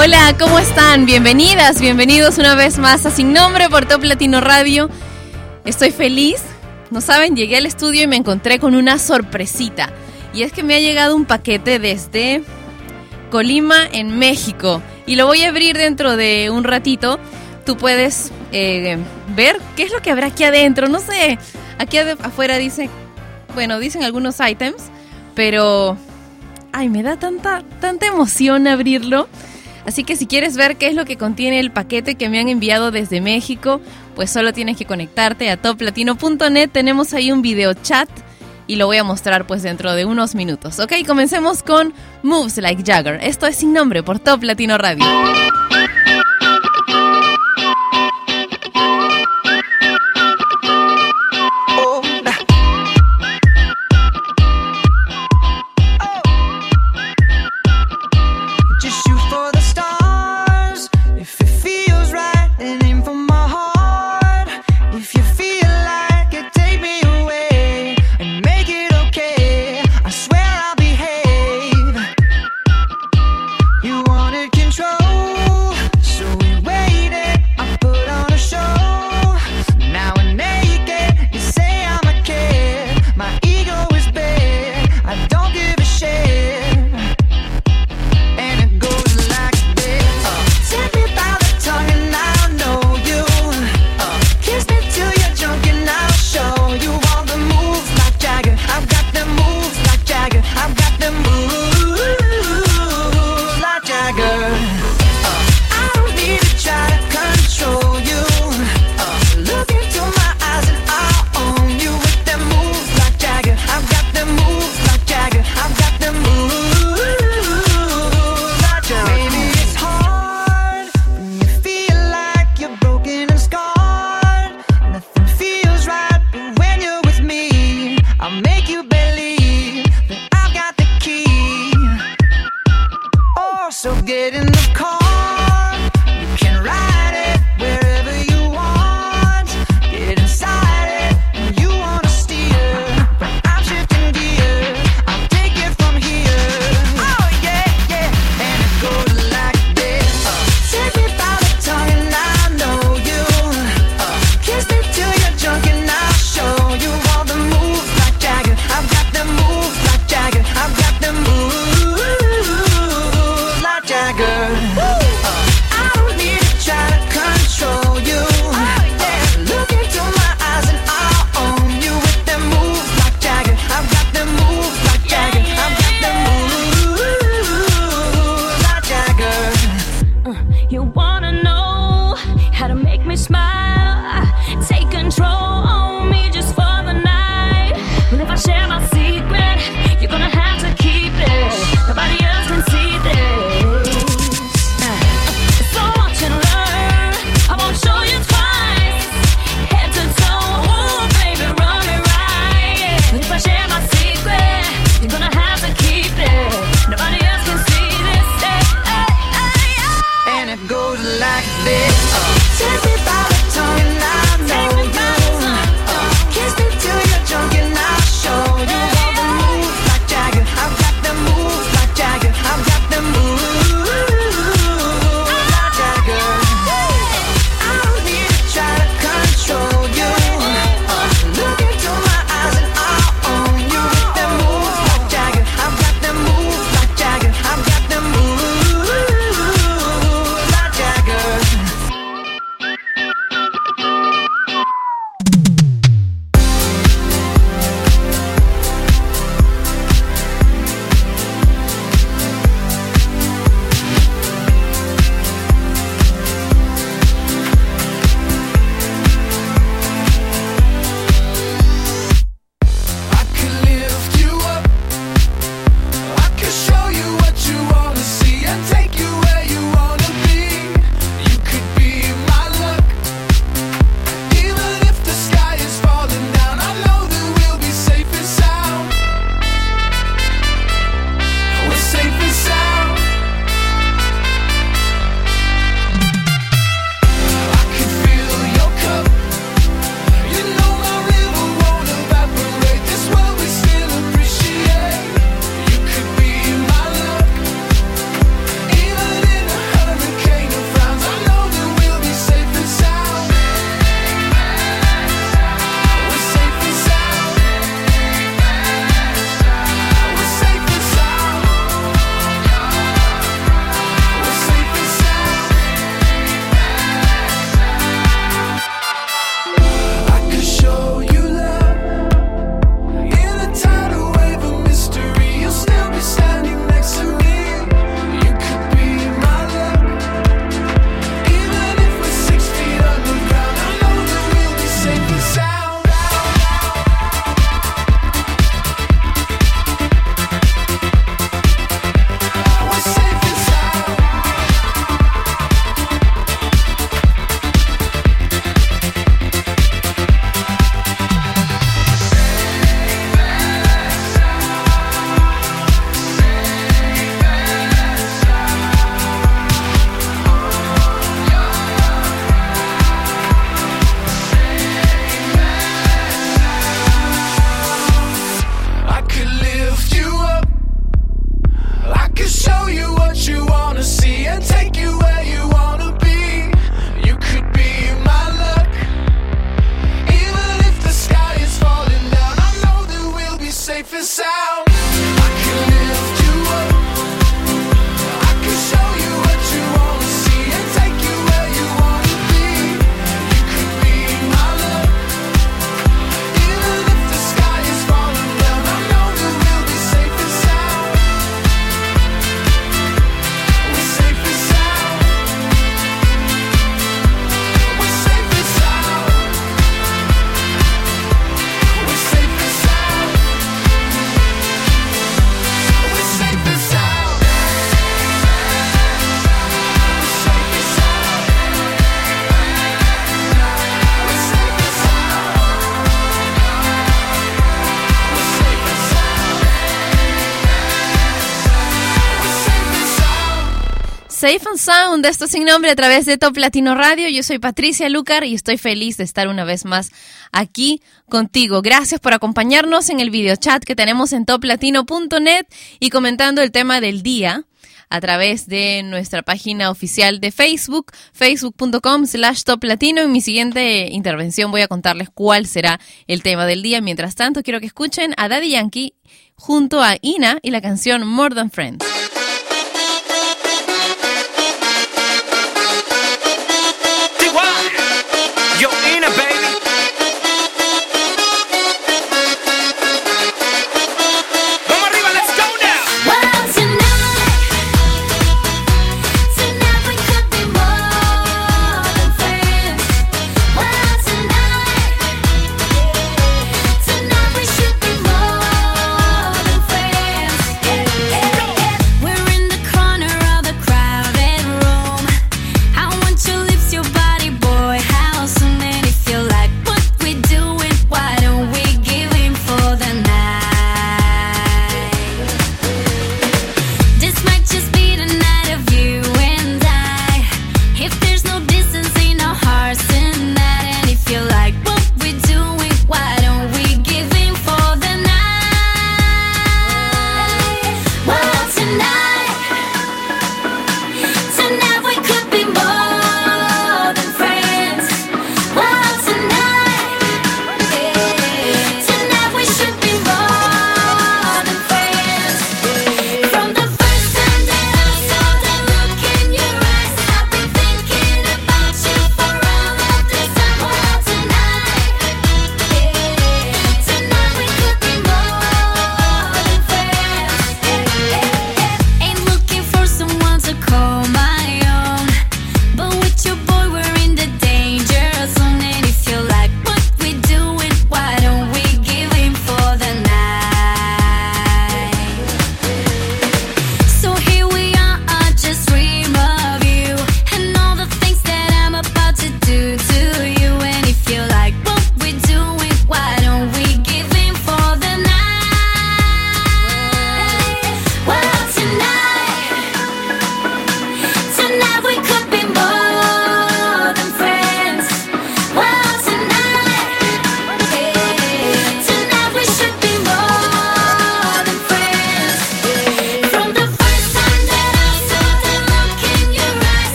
Hola, ¿cómo están? Bienvenidas, bienvenidos una vez más a Sin Nombre por Top Latino Radio. Estoy feliz. No saben, llegué al estudio y me encontré con una sorpresita. Y es que me ha llegado un paquete desde Colima, en México. Y lo voy a abrir dentro de un ratito. Tú puedes eh, ver qué es lo que habrá aquí adentro. No sé, aquí afuera dice, bueno, dicen algunos items, pero... Ay, me da tanta, tanta emoción abrirlo. Así que si quieres ver qué es lo que contiene el paquete que me han enviado desde México, pues solo tienes que conectarte a toplatino.net. Tenemos ahí un video chat y lo voy a mostrar pues dentro de unos minutos. Ok, comencemos con Moves Like Jagger. Esto es sin nombre por Top Latino Radio. Sound, esto sin nombre a través de Top Latino Radio. Yo soy Patricia Lucar y estoy feliz de estar una vez más aquí contigo. Gracias por acompañarnos en el video chat que tenemos en toplatino.net y comentando el tema del día a través de nuestra página oficial de Facebook, facebook.com slash toplatino. En mi siguiente intervención voy a contarles cuál será el tema del día. Mientras tanto, quiero que escuchen a Daddy Yankee junto a Ina y la canción More Than Friends.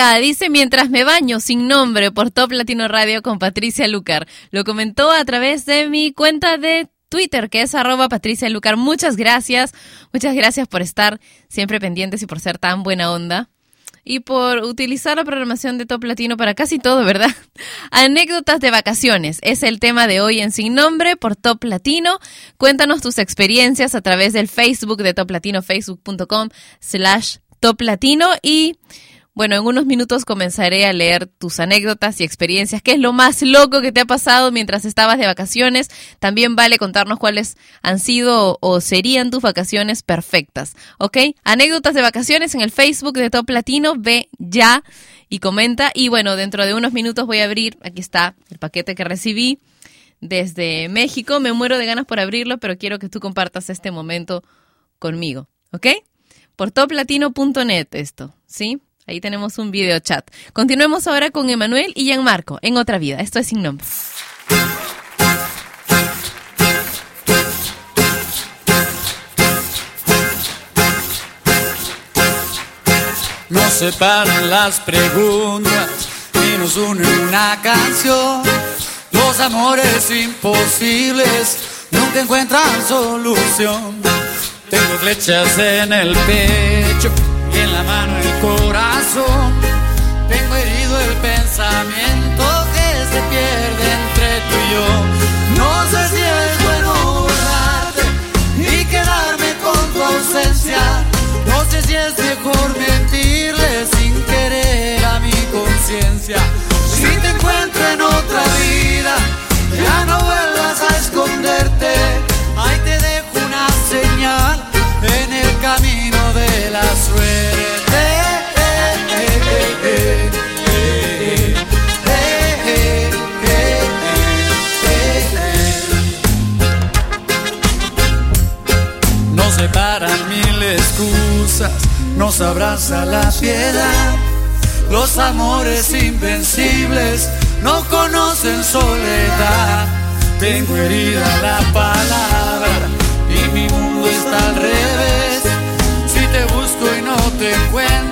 Dice mientras me baño sin nombre por Top Latino Radio con Patricia Lucar. Lo comentó a través de mi cuenta de Twitter, que es arroba Patricia Lucar. Muchas gracias, muchas gracias por estar siempre pendientes y por ser tan buena onda. Y por utilizar la programación de Top Latino para casi todo, ¿verdad? Anécdotas de vacaciones es el tema de hoy en Sin Nombre por Top Latino. Cuéntanos tus experiencias a través del Facebook de Top Latino, facebook.com slash Top Latino. Y bueno, en unos minutos comenzaré a leer tus anécdotas y experiencias. ¿Qué es lo más loco que te ha pasado mientras estabas de vacaciones? También vale contarnos cuáles han sido o serían tus vacaciones perfectas. ¿Ok? Anécdotas de vacaciones en el Facebook de Top Latino. Ve ya y comenta. Y bueno, dentro de unos minutos voy a abrir, aquí está el paquete que recibí desde México. Me muero de ganas por abrirlo, pero quiero que tú compartas este momento conmigo. ¿Ok? Por toplatino.net esto, ¿sí? Ahí tenemos un video chat. Continuemos ahora con Emanuel y Gianmarco en otra vida. Esto es sin nombre. Nos separan las preguntas y nos une una canción. Los amores imposibles nunca encuentran solución. Tengo flechas en el pecho en la mano el corazón. Tengo herido el pensamiento que se pierde entre tú y yo. No sé si es bueno borrarte y quedarme con tu ausencia. No sé si es mejor mentirle sin querer a mi conciencia. Si te encuentro en otra vida, ya no vuelvas a esconderte. Ahí te dejo una señal en el camino separan mil excusas, nos abraza la piedad. Los amores invencibles no conocen soledad. Tengo herida la palabra y mi mundo está al revés. Si te busco y no te encuentro,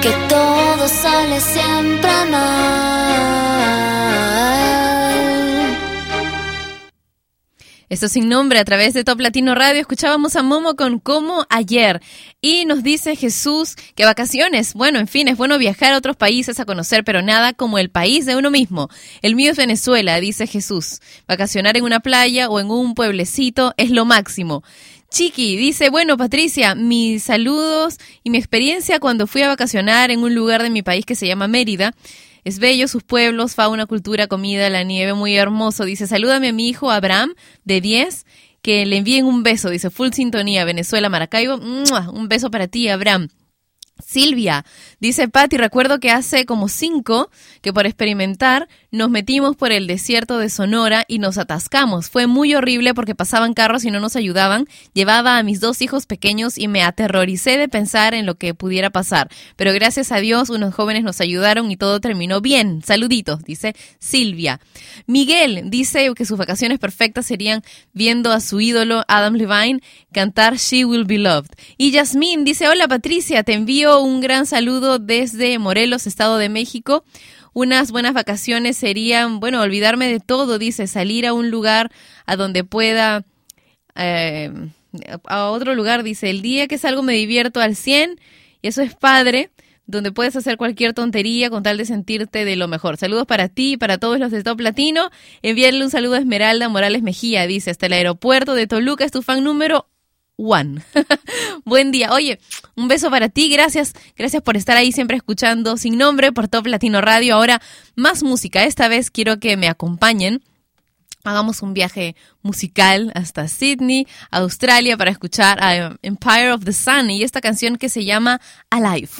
que todo sale siempre mal. Esto sin nombre a través de Top Latino Radio. Escuchábamos a Momo con Como ayer. Y nos dice Jesús que vacaciones, bueno, en fin, es bueno viajar a otros países a conocer, pero nada como el país de uno mismo. El mío es Venezuela, dice Jesús. Vacacionar en una playa o en un pueblecito es lo máximo. Chiqui dice, bueno Patricia, mis saludos y mi experiencia cuando fui a vacacionar en un lugar de mi país que se llama Mérida. Es bello, sus pueblos, fauna, cultura, comida, la nieve, muy hermoso. Dice, salúdame a mi hijo Abraham, de 10, que le envíen un beso. Dice, full sintonía, Venezuela, Maracaibo. Un beso para ti, Abraham. Silvia, dice Patti, recuerdo que hace como cinco que por experimentar nos metimos por el desierto de Sonora y nos atascamos. Fue muy horrible porque pasaban carros y no nos ayudaban. Llevaba a mis dos hijos pequeños y me aterroricé de pensar en lo que pudiera pasar. Pero gracias a Dios unos jóvenes nos ayudaron y todo terminó bien. Saluditos, dice Silvia. Miguel dice que sus vacaciones perfectas serían viendo a su ídolo Adam Levine cantar She Will Be Loved. Y Yasmín dice, hola Patricia, te envío un gran saludo desde Morelos, Estado de México. Unas buenas vacaciones serían, bueno, olvidarme de todo, dice, salir a un lugar a donde pueda, eh, a otro lugar, dice, el día que salgo me divierto al 100 y eso es padre, donde puedes hacer cualquier tontería con tal de sentirte de lo mejor. Saludos para ti y para todos los de Top Latino. Enviarle un saludo a Esmeralda Morales Mejía, dice, hasta el aeropuerto de Toluca, es tu fan número One. Buen día. Oye, un beso para ti. Gracias. Gracias por estar ahí siempre escuchando sin nombre por Top Latino Radio. Ahora más música. Esta vez quiero que me acompañen. Hagamos un viaje musical hasta Sydney, Australia, para escuchar a Empire of the Sun y esta canción que se llama Alive.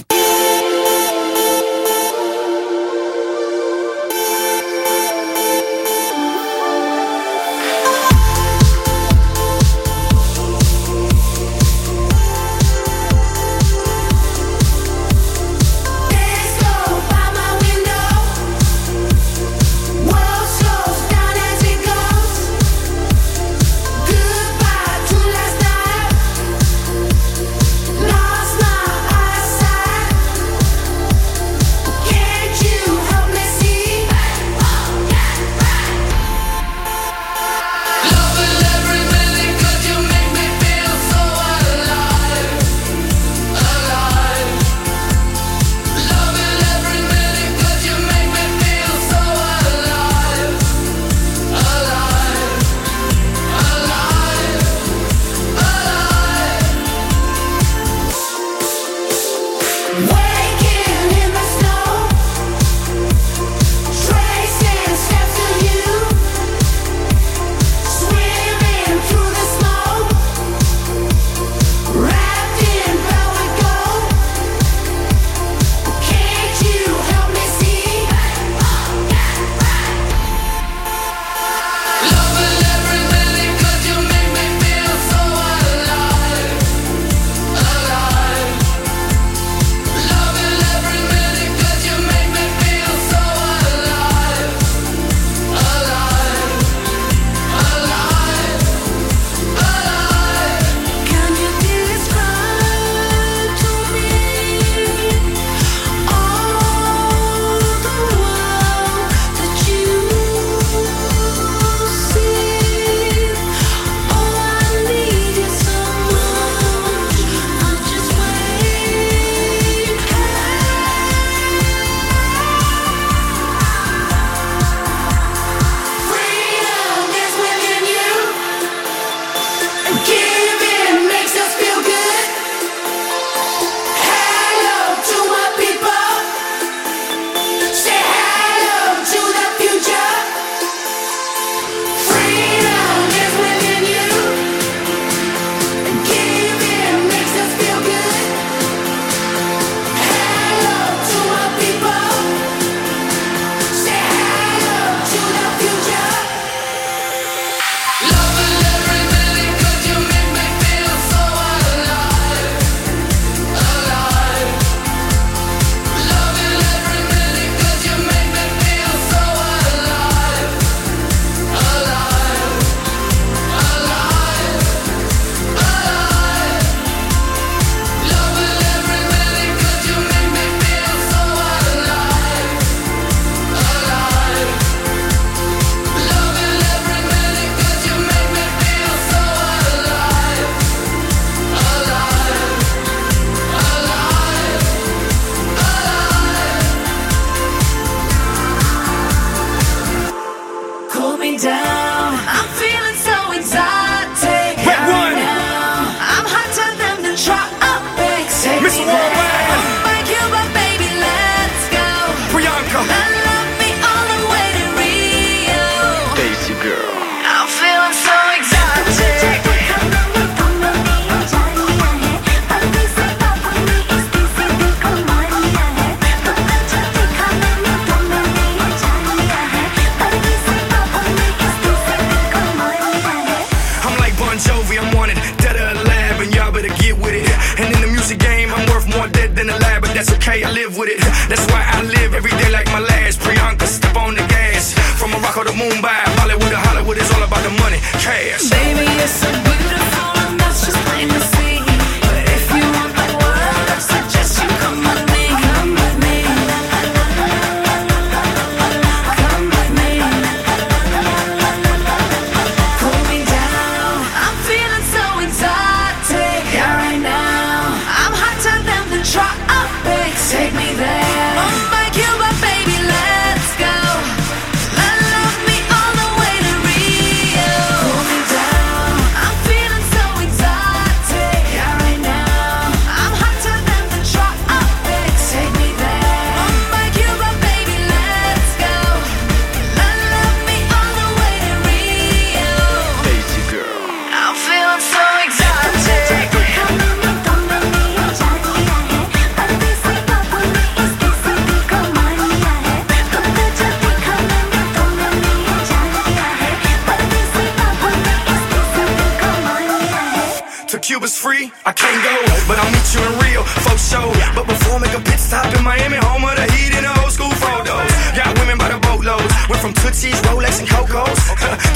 I can't go, but I'll meet you in Rio for sure. But before I make a pit stop in Miami, home of the heat and the old school photos. Got women by the boatloads, went from Tootsies, Rolex, and Cocos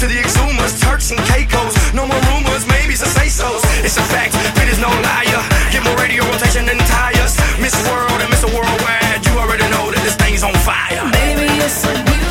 to the Exumas, Turks, and Caicos. No more rumors, maybe some say so's. It's a fact, Pit is no liar. Get more radio rotation than tires. Miss World and Mr. Worldwide, you already know that this thing's on fire. Baby, so beautiful,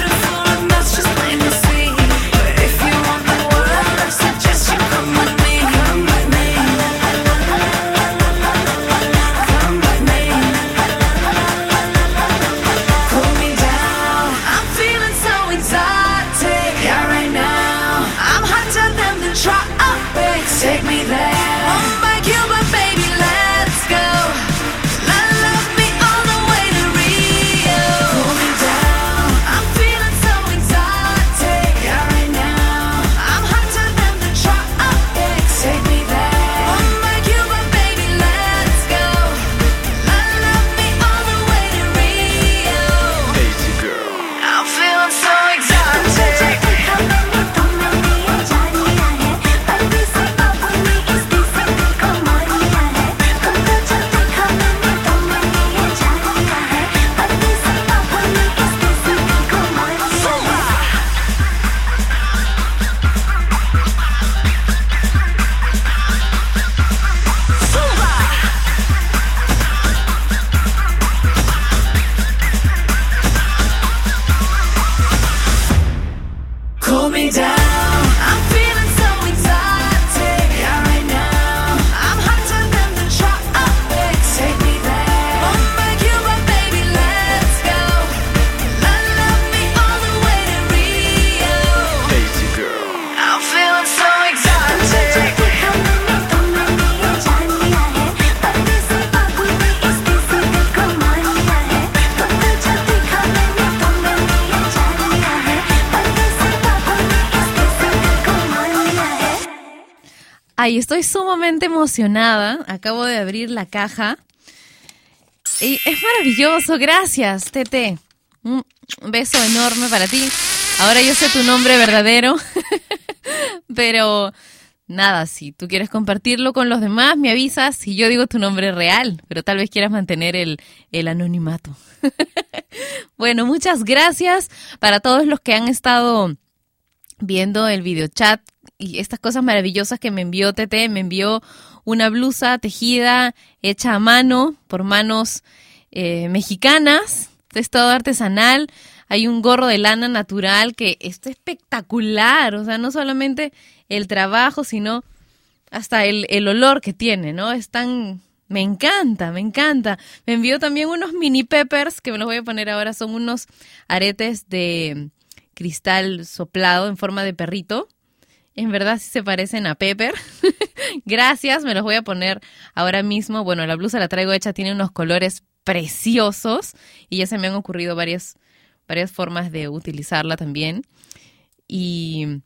Ay, estoy sumamente emocionada. Acabo de abrir la caja. Y es maravilloso. Gracias, Tete. Un beso enorme para ti. Ahora yo sé tu nombre verdadero. Pero nada, si tú quieres compartirlo con los demás, me avisas si yo digo tu nombre real. Pero tal vez quieras mantener el anonimato. bueno, muchas gracias para todos los que han estado viendo el video chat y estas cosas maravillosas que me envió Tete, me envió una blusa tejida, hecha a mano, por manos eh, mexicanas, es todo artesanal. Hay un gorro de lana natural que está espectacular, o sea, no solamente el trabajo, sino hasta el, el olor que tiene, ¿no? Es tan... Me encanta, me encanta. Me envió también unos mini peppers que me los voy a poner ahora. Son unos aretes de cristal soplado en forma de perrito. En verdad sí se parecen a Pepper. Gracias, me los voy a poner ahora mismo. Bueno, la blusa la traigo hecha, tiene unos colores preciosos y ya se me han ocurrido varias, varias formas de utilizarla también. Y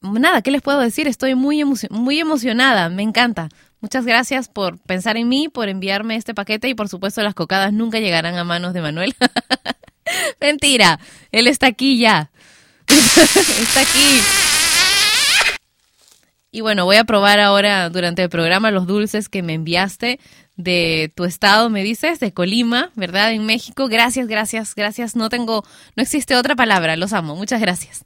nada, ¿qué les puedo decir? Estoy muy, emo muy emocionada, me encanta. Muchas gracias por pensar en mí, por enviarme este paquete y por supuesto las cocadas nunca llegarán a manos de Manuel. Mentira, él está aquí ya. está aquí. Y bueno, voy a probar ahora durante el programa los dulces que me enviaste de tu estado, me dices, de Colima, ¿verdad? En México. Gracias, gracias, gracias. No tengo, no existe otra palabra. Los amo. Muchas gracias.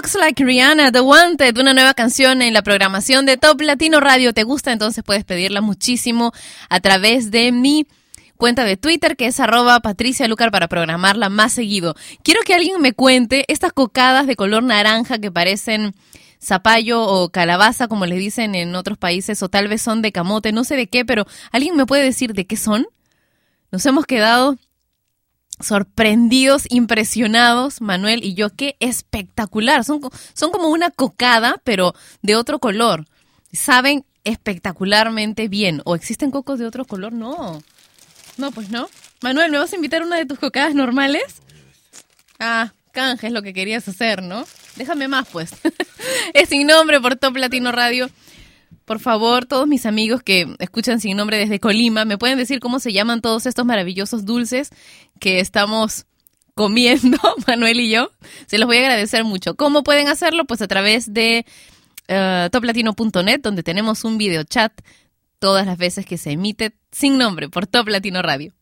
Walks Like Rihanna, The Wanted, una nueva canción en la programación de Top Latino Radio. ¿Te gusta? Entonces puedes pedirla muchísimo a través de mi cuenta de Twitter, que es arroba Patricia Lucar, para programarla más seguido. Quiero que alguien me cuente estas cocadas de color naranja que parecen zapallo o calabaza, como les dicen en otros países, o tal vez son de camote, no sé de qué, pero ¿alguien me puede decir de qué son? Nos hemos quedado sorprendidos, impresionados, Manuel y yo. Qué espectacular. Son, son como una cocada, pero de otro color. Saben espectacularmente bien. ¿O existen cocos de otro color? No. No, pues no. Manuel, ¿me vas a invitar a una de tus cocadas normales? Ah, canje es lo que querías hacer, ¿no? Déjame más, pues. es sin nombre por Top Latino Radio. Por favor, todos mis amigos que escuchan sin nombre desde Colima, ¿me pueden decir cómo se llaman todos estos maravillosos dulces que estamos comiendo, Manuel y yo? Se los voy a agradecer mucho. ¿Cómo pueden hacerlo? Pues a través de eh, toplatino.net, donde tenemos un video chat todas las veces que se emite sin nombre por Top Latino Radio.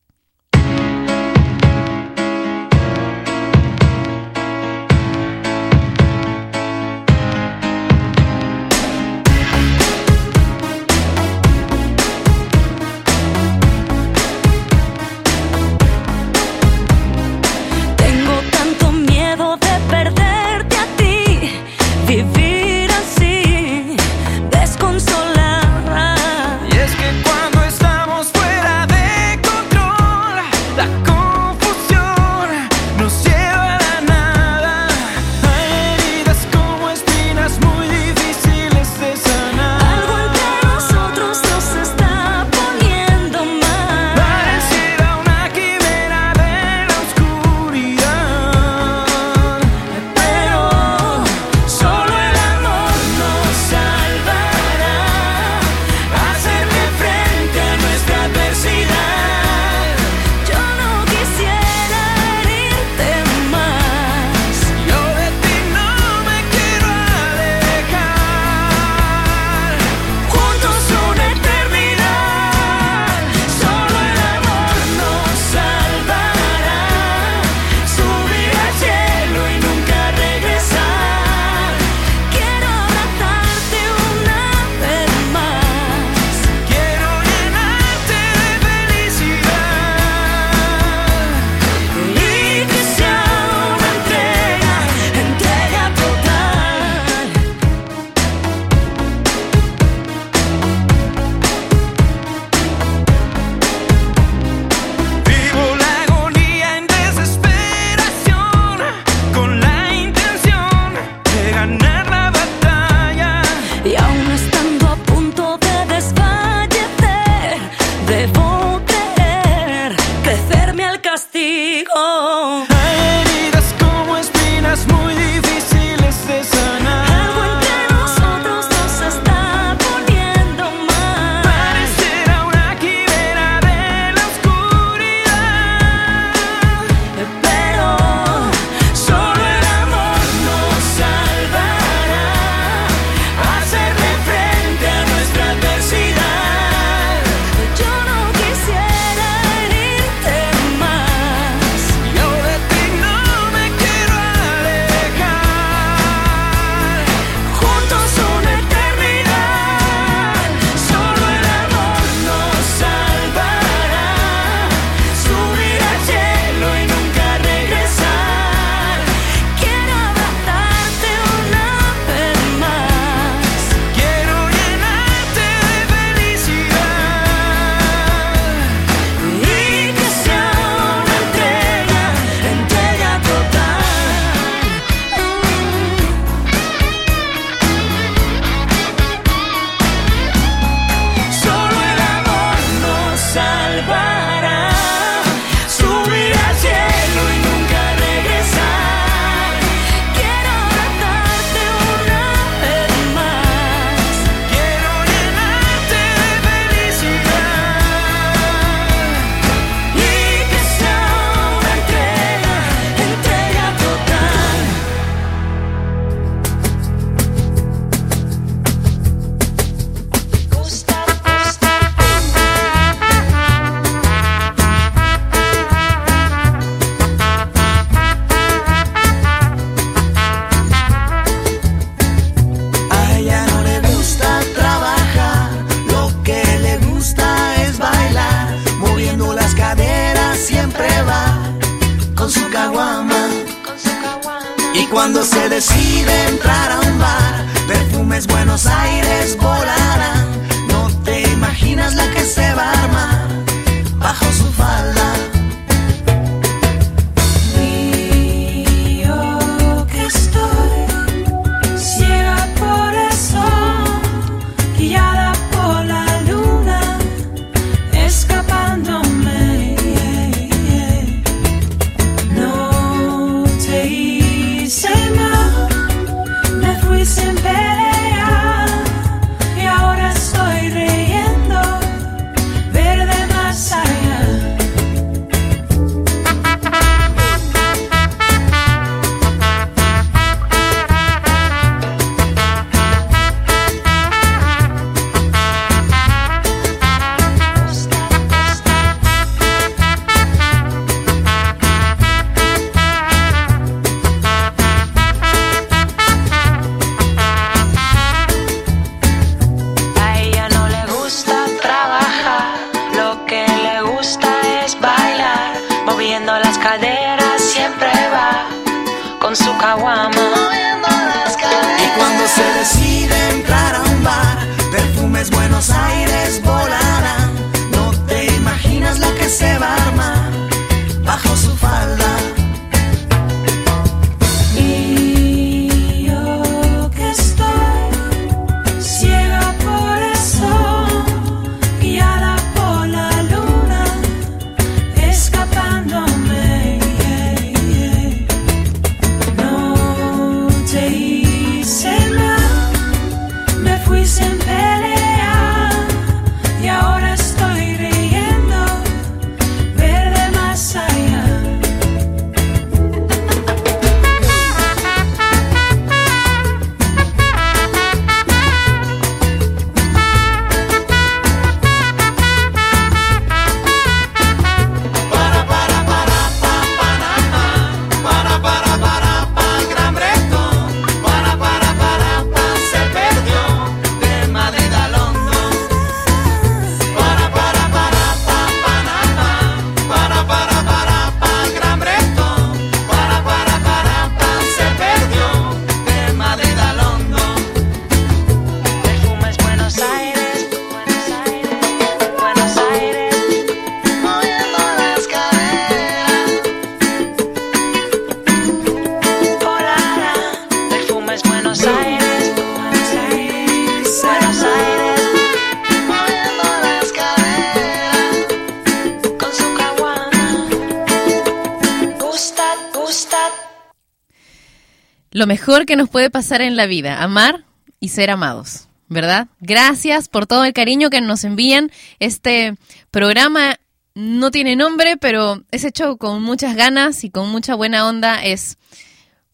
Mejor que nos puede pasar en la vida, amar y ser amados, ¿verdad? Gracias por todo el cariño que nos envían. Este programa no tiene nombre, pero es hecho con muchas ganas y con mucha buena onda. Es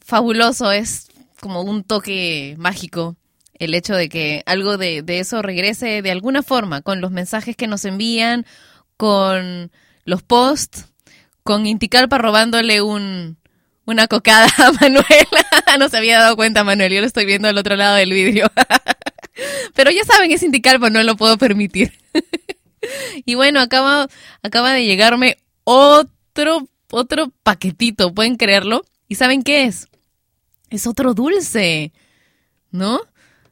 fabuloso, es como un toque mágico el hecho de que algo de, de eso regrese de alguna forma, con los mensajes que nos envían, con los posts, con Inticalpa robándole un, una cocada a Manuel. no se había dado cuenta Manuel, yo lo estoy viendo al otro lado del vidrio. Pero ya saben, es Inticalpa, no lo puedo permitir. y bueno, acaba, acaba de llegarme otro, otro paquetito, ¿pueden creerlo? ¿Y saben qué es? Es otro dulce, ¿no?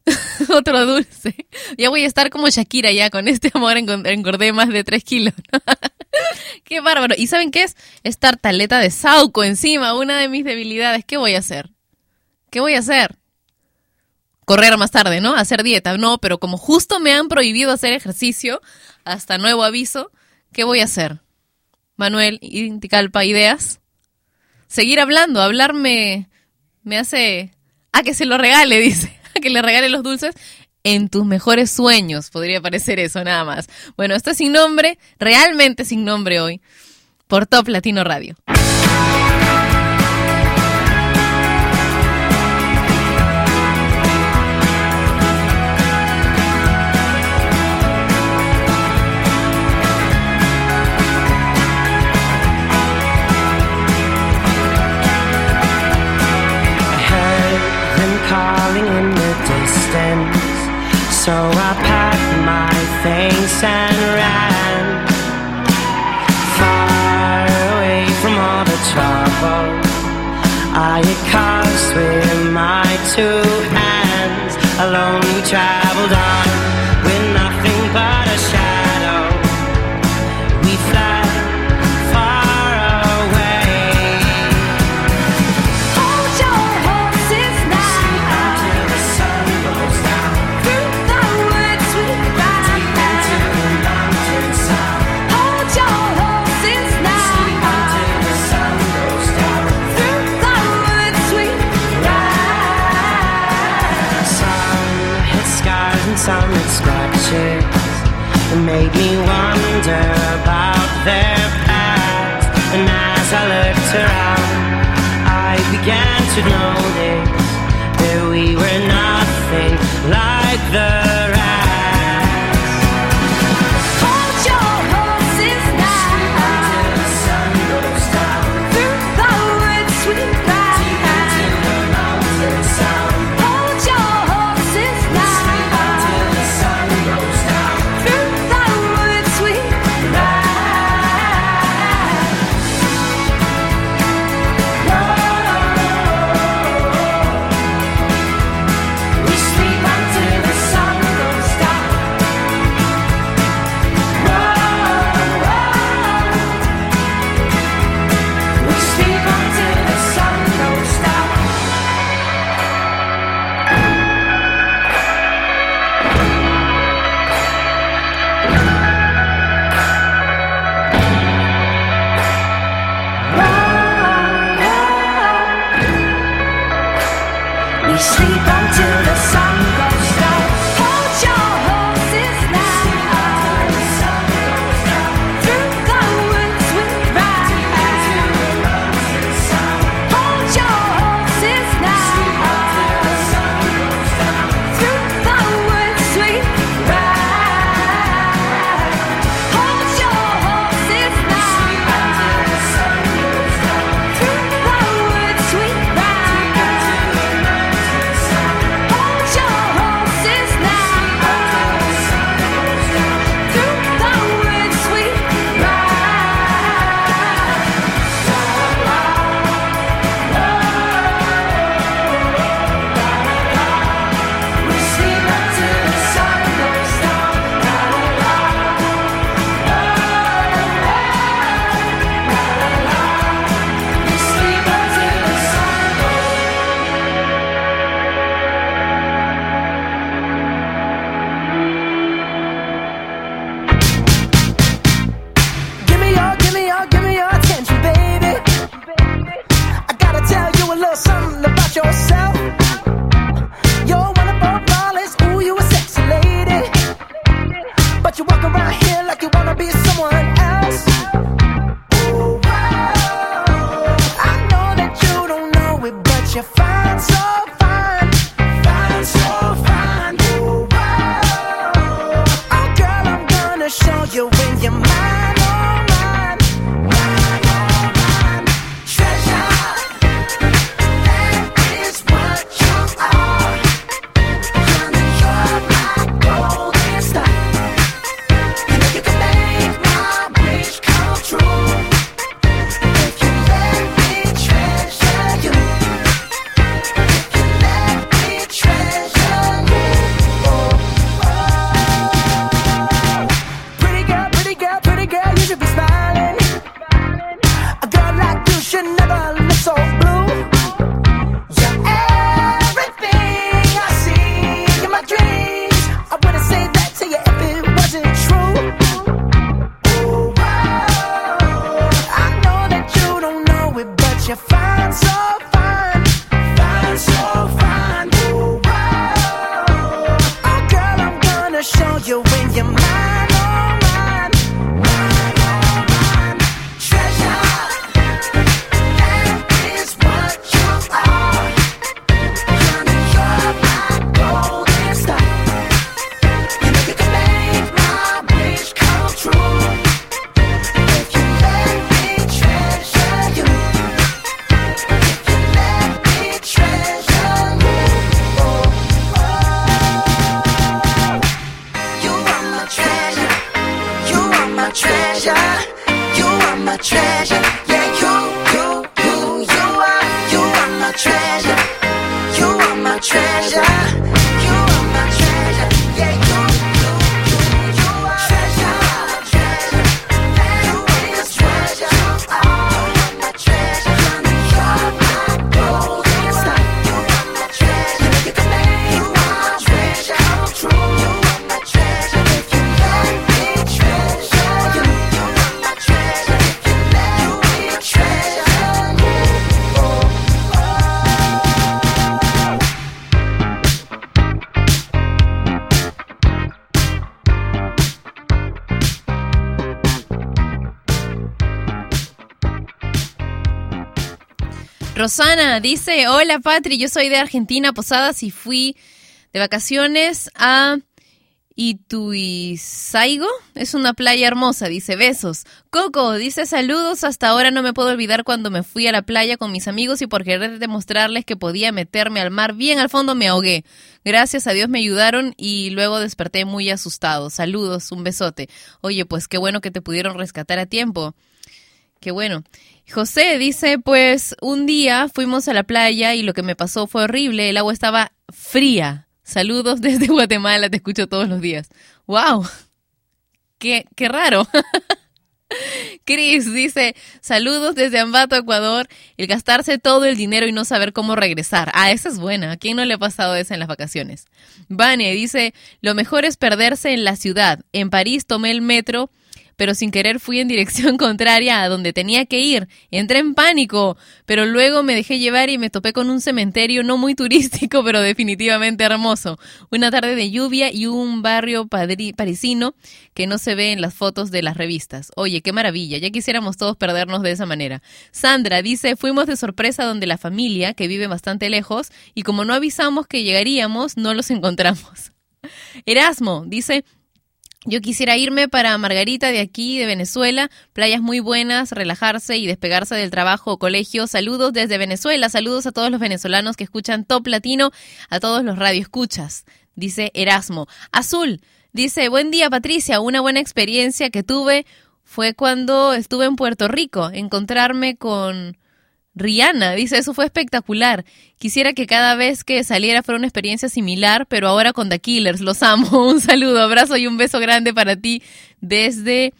otro dulce. Ya voy a estar como Shakira ya, con este amor engor- engordé más de 3 kilos. qué bárbaro. ¿Y saben qué es? Es tartaleta de sauco encima, una de mis debilidades. ¿Qué voy a hacer? ¿Qué voy a hacer? Correr más tarde, ¿no? Hacer dieta. No, pero como justo me han prohibido hacer ejercicio, hasta nuevo aviso, ¿qué voy a hacer? Manuel, Inticalpa, ideas. Seguir hablando, hablarme me hace... Ah, que se lo regale, dice. Que le regale los dulces en tus mejores sueños. Podría parecer eso, nada más. Bueno, esto es sin nombre, realmente sin nombre hoy, por Top Latino Radio. So I packed my things and ran far away from all the trouble I had caused with my two hands. Alone we traveled on her Rosana dice, hola Patri, yo soy de Argentina, Posadas, y fui de vacaciones a Ituizaigo. Es una playa hermosa, dice besos. Coco dice saludos, hasta ahora no me puedo olvidar cuando me fui a la playa con mis amigos y por querer demostrarles que podía meterme al mar bien al fondo me ahogué. Gracias a Dios me ayudaron y luego desperté muy asustado. Saludos, un besote. Oye, pues qué bueno que te pudieron rescatar a tiempo. Qué bueno. José dice, pues un día fuimos a la playa y lo que me pasó fue horrible. El agua estaba fría. Saludos desde Guatemala, te escucho todos los días. ¡Wow! ¡Qué, qué raro! Chris dice, saludos desde Ambato, Ecuador. El gastarse todo el dinero y no saber cómo regresar. Ah, esa es buena. ¿A quién no le ha pasado eso en las vacaciones? Vane dice, lo mejor es perderse en la ciudad. En París tomé el metro pero sin querer fui en dirección contraria a donde tenía que ir. Entré en pánico, pero luego me dejé llevar y me topé con un cementerio no muy turístico, pero definitivamente hermoso. Una tarde de lluvia y un barrio parisino que no se ve en las fotos de las revistas. Oye, qué maravilla, ya quisiéramos todos perdernos de esa manera. Sandra dice, fuimos de sorpresa donde la familia, que vive bastante lejos, y como no avisamos que llegaríamos, no los encontramos. Erasmo dice, yo quisiera irme para Margarita de aquí, de Venezuela. Playas muy buenas, relajarse y despegarse del trabajo o colegio. Saludos desde Venezuela. Saludos a todos los venezolanos que escuchan Top Latino, a todos los radioescuchas. Dice Erasmo. Azul. Dice, buen día Patricia. Una buena experiencia que tuve fue cuando estuve en Puerto Rico. Encontrarme con Rihanna dice, eso fue espectacular. Quisiera que cada vez que saliera fuera una experiencia similar, pero ahora con The Killers. Los amo. Un saludo, abrazo y un beso grande para ti desde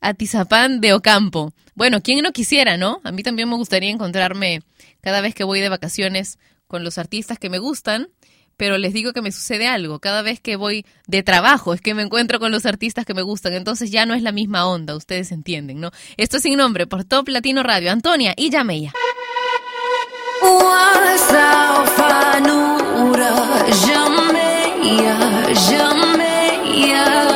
Atizapán de Ocampo. Bueno, ¿quién no quisiera, no? A mí también me gustaría encontrarme cada vez que voy de vacaciones con los artistas que me gustan, pero les digo que me sucede algo. Cada vez que voy de trabajo es que me encuentro con los artistas que me gustan, entonces ya no es la misma onda, ustedes entienden, ¿no? Esto es sin nombre por Top Latino Radio. Antonia y Yameya. Jamais, jamais, jamais.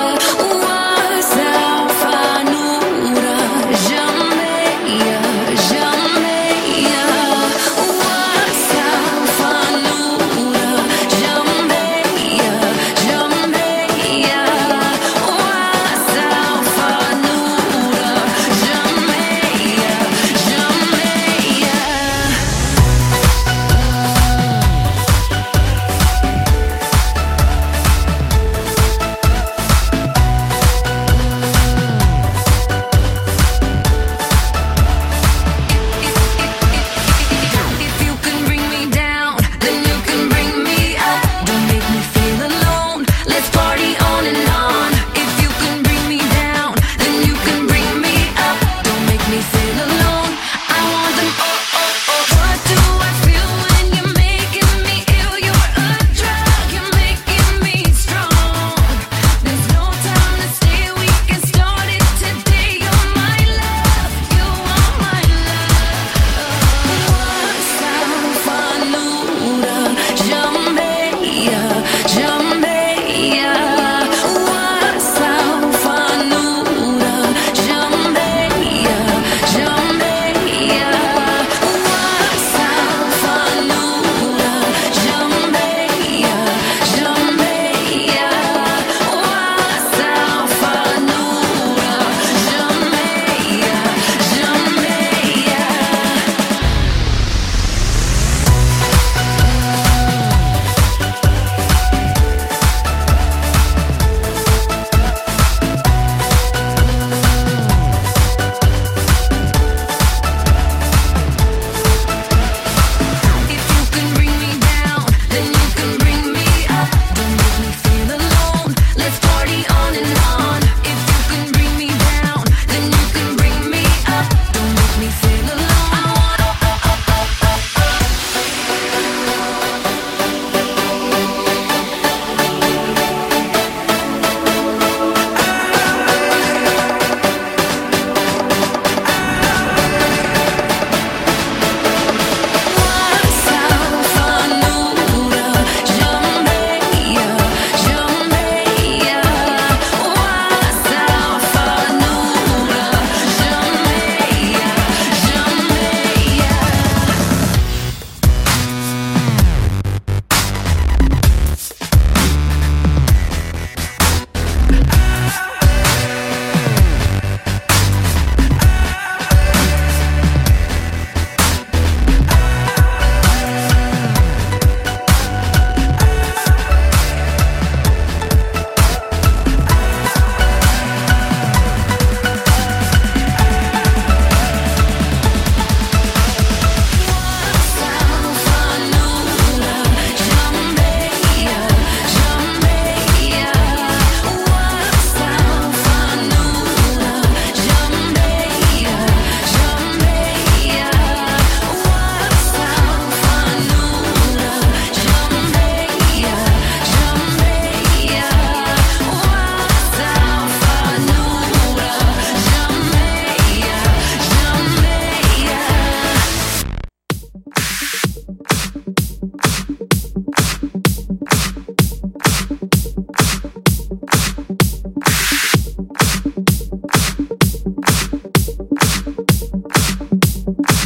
you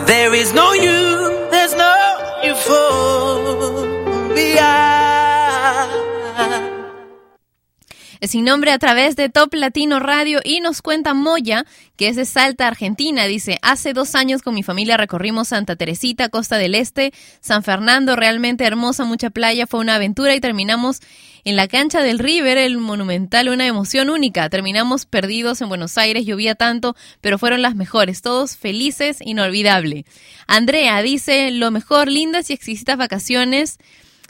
There is no you, there's no euphoria. Sin nombre a través de Top Latino Radio y nos cuenta Moya, que es de Salta, Argentina. Dice, hace dos años con mi familia recorrimos Santa Teresita, Costa del Este, San Fernando, realmente hermosa, mucha playa, fue una aventura y terminamos en la cancha del River, el monumental, una emoción única. Terminamos perdidos en Buenos Aires, llovía tanto, pero fueron las mejores, todos felices, inolvidable. Andrea dice, lo mejor, lindas y exquisitas vacaciones.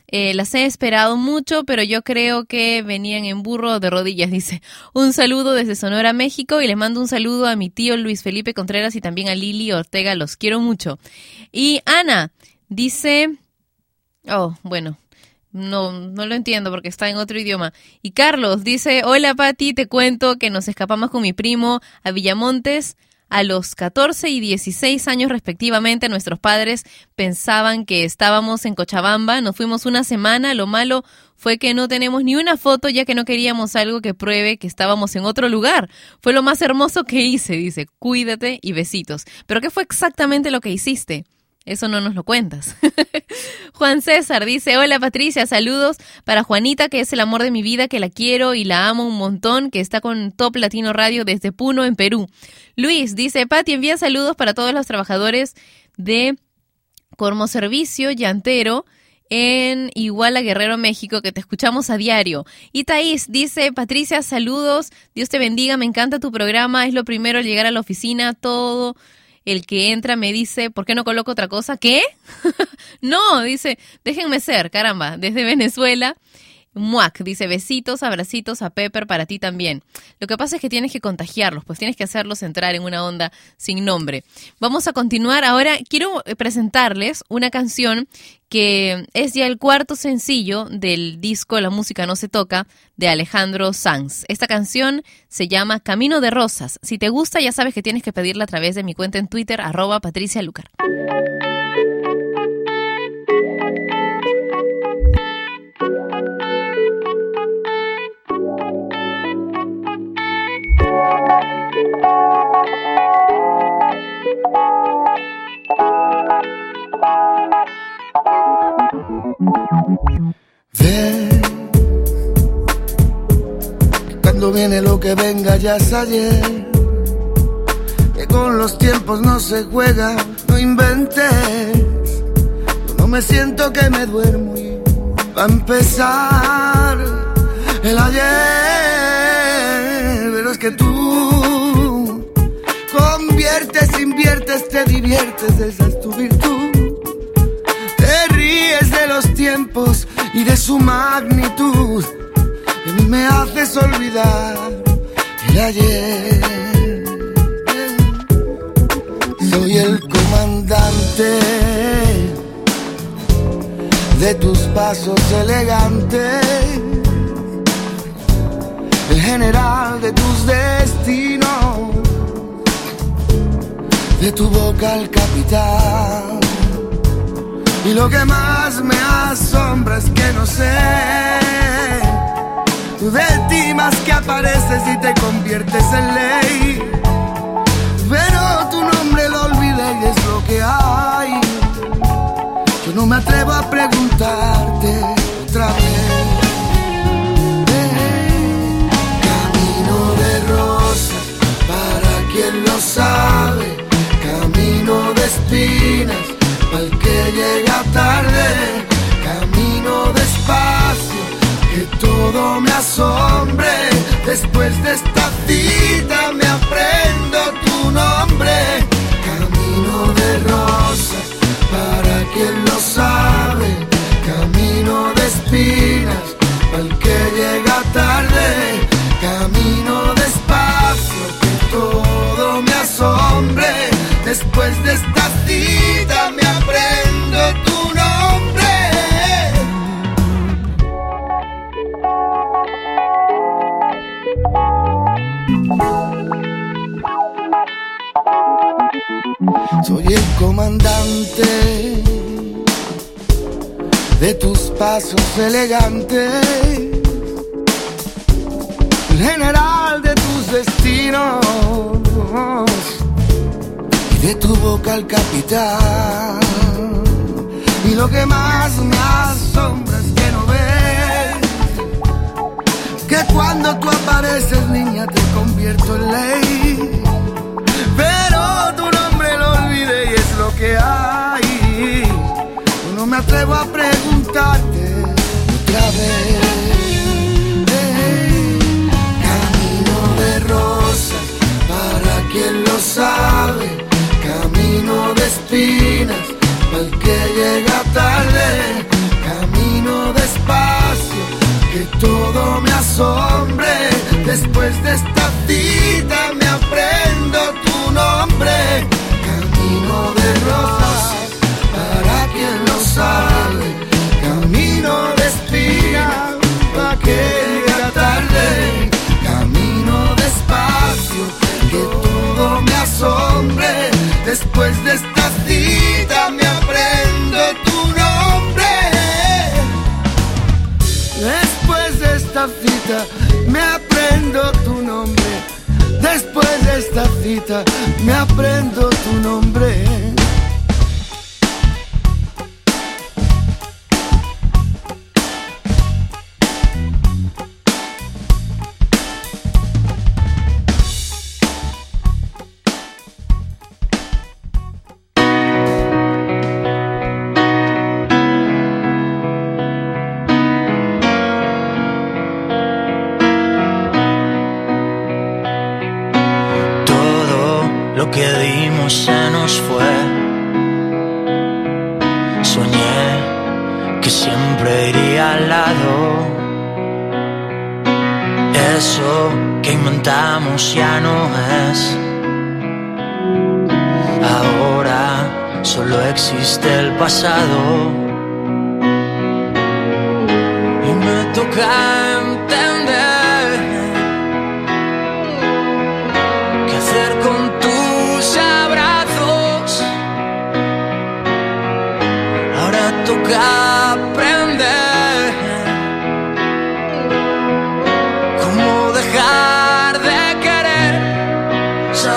Eh, las he esperado mucho, pero yo creo que venían en burro de rodillas, dice. Un saludo desde Sonora, México, y les mando un saludo a mi tío Luis Felipe Contreras y también a Lili Ortega, los quiero mucho. Y Ana dice, oh, bueno, no, no lo entiendo porque está en otro idioma. Y Carlos dice, hola Pati, te cuento que nos escapamos con mi primo a Villamontes a los 14 y 16 años respectivamente, nuestros padres pensaban que estábamos en Cochabamba, nos fuimos una semana, lo malo fue que no tenemos ni una foto ya que no queríamos algo que pruebe que estábamos en otro lugar. Fue lo más hermoso que hice, dice, cuídate y besitos. Pero ¿qué fue exactamente lo que hiciste? Eso no nos lo cuentas. Juan César dice, hola Patricia, saludos para Juanita, que es el amor de mi vida, que la quiero y la amo un montón, que está con Top Latino Radio desde Puno, en Perú. Luis dice, Pati, envía saludos para todos los trabajadores de Cormoservicio Llantero en Iguala Guerrero, México, que te escuchamos a diario. Y Thaís dice, Patricia, saludos, Dios te bendiga, me encanta tu programa, es lo primero al llegar a la oficina, todo el que entra me dice, ¿por qué no coloco otra cosa? ¿Qué? no, dice, déjenme ser, caramba, desde Venezuela. Muac dice besitos, abracitos a Pepper para ti también. Lo que pasa es que tienes que contagiarlos, pues tienes que hacerlos entrar en una onda sin nombre. Vamos a continuar. Ahora quiero eh, presentarles una canción que es ya el cuarto sencillo del disco La música no se toca de Alejandro Sanz. Esta canción se llama Camino de Rosas. Si te gusta ya sabes que tienes que pedirla a través de mi cuenta en Twitter arroba Patricia Que cuando viene lo que venga ya es ayer. Que con los tiempos no se juega, no inventes. Yo no me siento que me duermo y va a empezar el ayer. Pero es que tú conviertes, inviertes, te diviertes, esa es tu virtud. Te ríes de los tiempos y de su magnitud. Y me haces olvidar el ayer. Soy el comandante de tus pasos elegantes. El general de tus destinos. De tu boca el capitán. Y lo que más me asombra es que no sé Tú de ti más que apareces y te conviertes en ley me asombre. Después de esta cita me aprendo tu nombre, camino de rosas, para quien lo sabe, camino de espinas, al que llega tarde, camino despacio, que todo me asombre. Después de esta comandante de tus pasos elegantes, el general de tus destinos y de tu boca el capitán. Y lo que más me asombra es que no ves que cuando tú apareces, niña, te convierto en ley. Pero tu que hay. No me atrevo a preguntarte otra vez. Camino de rosas para quien lo sabe. Camino de espinas para el que llega tarde. Camino despacio que todo me asombre. Después de esta cita me aprendo tu nombre. Para quien lo sabe. Camino de que llega tarde. Camino despacio que todo me asombre. Después de esta cita me aprendo tu nombre. Después de esta cita me aprendo tu nombre. Después de esta cita me aprendo tu nombre.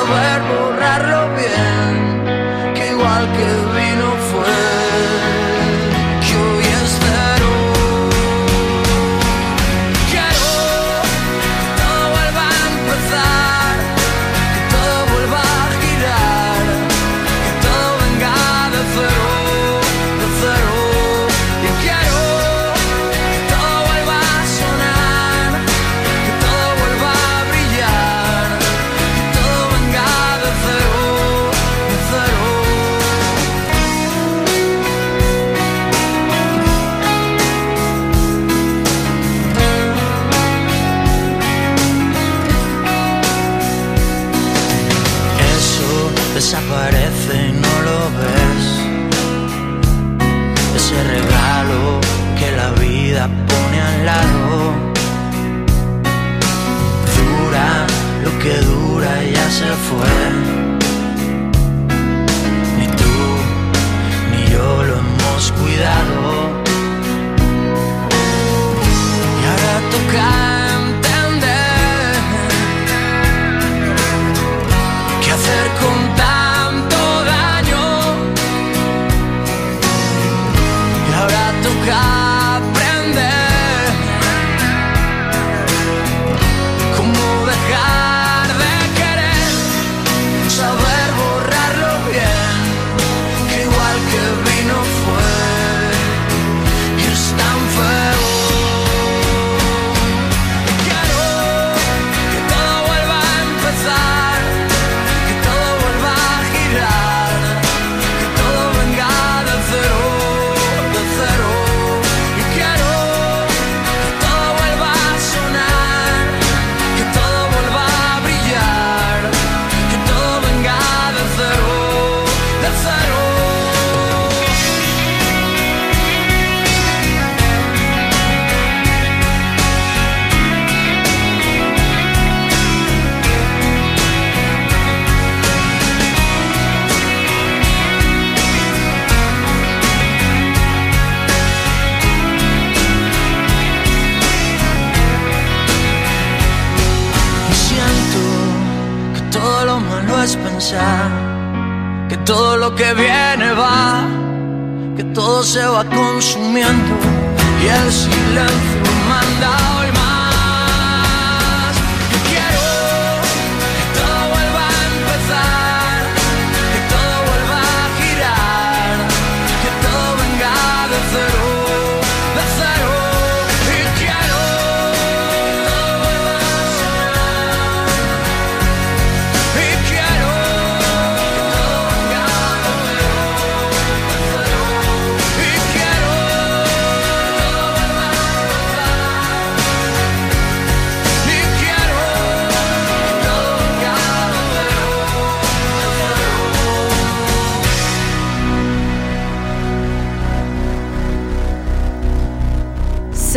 Saber borrarlo bien,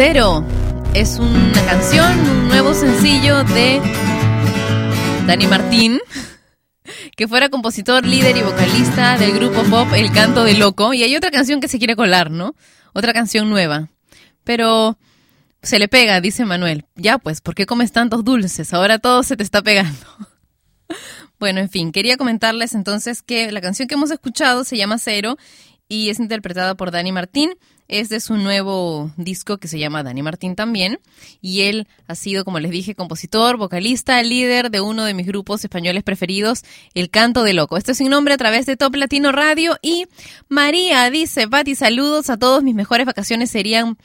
Cero es una canción, un nuevo sencillo de Dani Martín, que fuera compositor, líder y vocalista del grupo pop El Canto de Loco. Y hay otra canción que se quiere colar, ¿no? Otra canción nueva. Pero se le pega, dice Manuel. Ya pues, ¿por qué comes tantos dulces? Ahora todo se te está pegando. Bueno, en fin, quería comentarles entonces que la canción que hemos escuchado se llama Cero y es interpretada por Dani Martín. Es de su nuevo disco que se llama Dani Martín también. Y él ha sido, como les dije, compositor, vocalista, líder de uno de mis grupos españoles preferidos, El Canto de Loco. Esto es sin nombre a través de Top Latino Radio. Y María dice, Pati, saludos a todos. Mis mejores vacaciones serían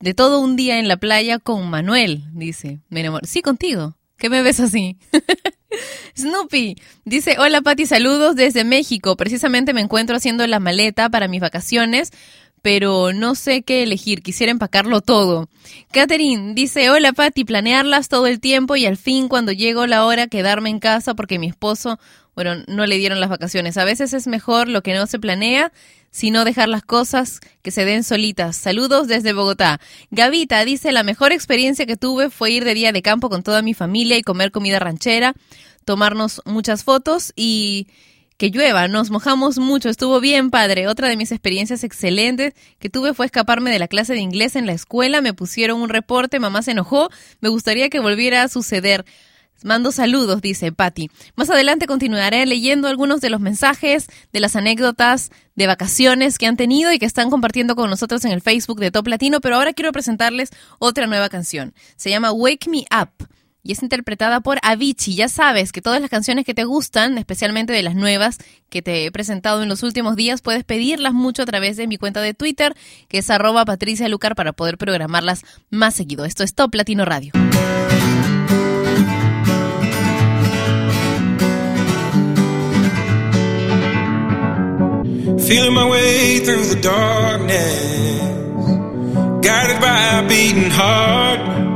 de todo un día en la playa con Manuel, dice. Me enamoré. Sí, contigo. ¿Qué me ves así? Snoopy dice, hola Pati, saludos desde México. Precisamente me encuentro haciendo la maleta para mis vacaciones, pero no sé qué elegir. Quisiera empacarlo todo. Catherine dice, hola Patti, planearlas todo el tiempo y al fin cuando llegó la hora quedarme en casa porque mi esposo, bueno, no le dieron las vacaciones. A veces es mejor lo que no se planea, sino dejar las cosas que se den solitas. Saludos desde Bogotá. Gavita dice, la mejor experiencia que tuve fue ir de día de campo con toda mi familia y comer comida ranchera, tomarnos muchas fotos y que llueva, nos mojamos mucho, estuvo bien padre. Otra de mis experiencias excelentes que tuve fue escaparme de la clase de inglés en la escuela, me pusieron un reporte, mamá se enojó, me gustaría que volviera a suceder. Mando saludos, dice Patty. Más adelante continuaré leyendo algunos de los mensajes, de las anécdotas de vacaciones que han tenido y que están compartiendo con nosotros en el Facebook de Top Latino, pero ahora quiero presentarles otra nueva canción. Se llama Wake Me Up y es interpretada por Avicii. Ya sabes que todas las canciones que te gustan, especialmente de las nuevas que te he presentado en los últimos días, puedes pedirlas mucho a través de mi cuenta de Twitter, que es arroba Patricia Lucar, para poder programarlas más seguido. Esto es Top Latino Radio. Feeling my way through the darkness, guided by a beating heart.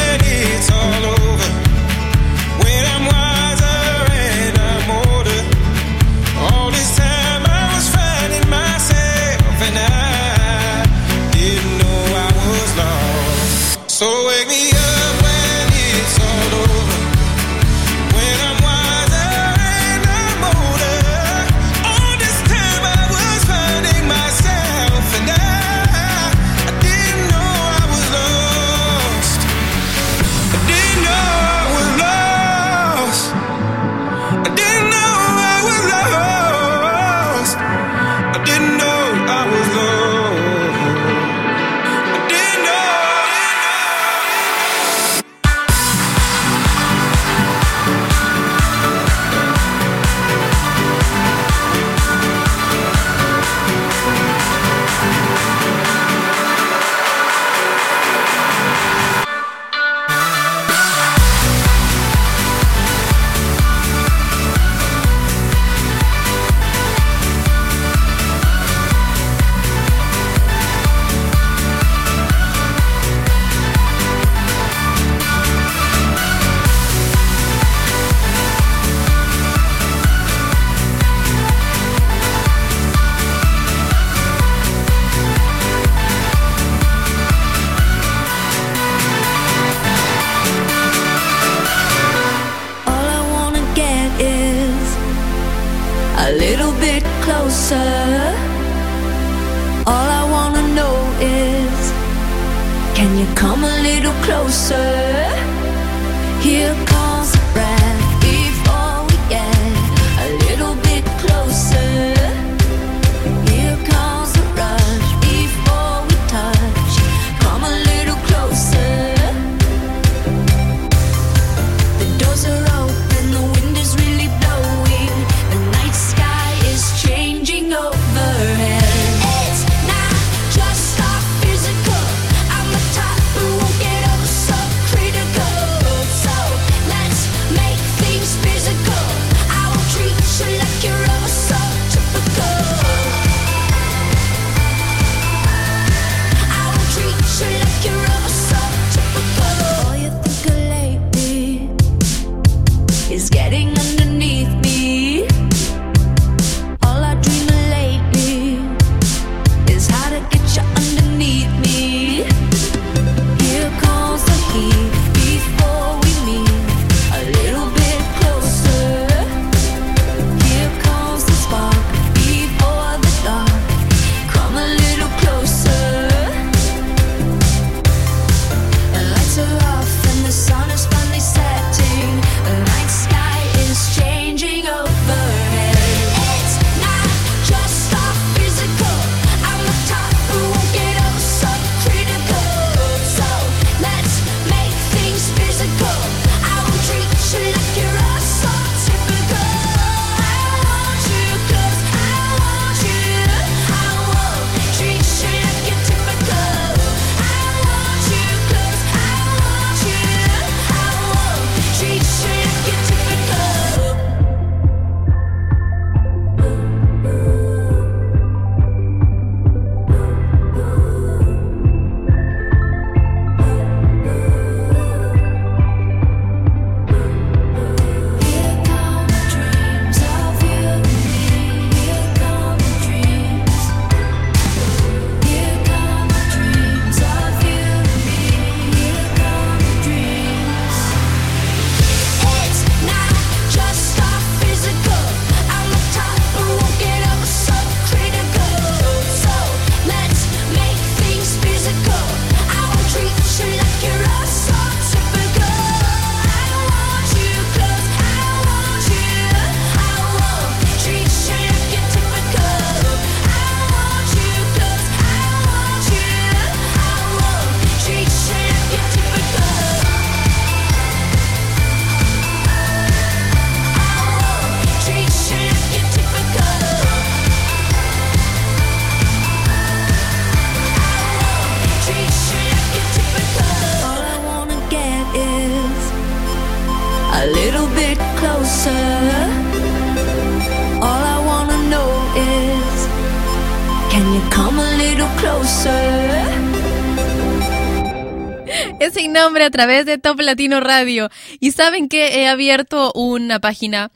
través de Top Latino Radio. Y saben que he abierto una página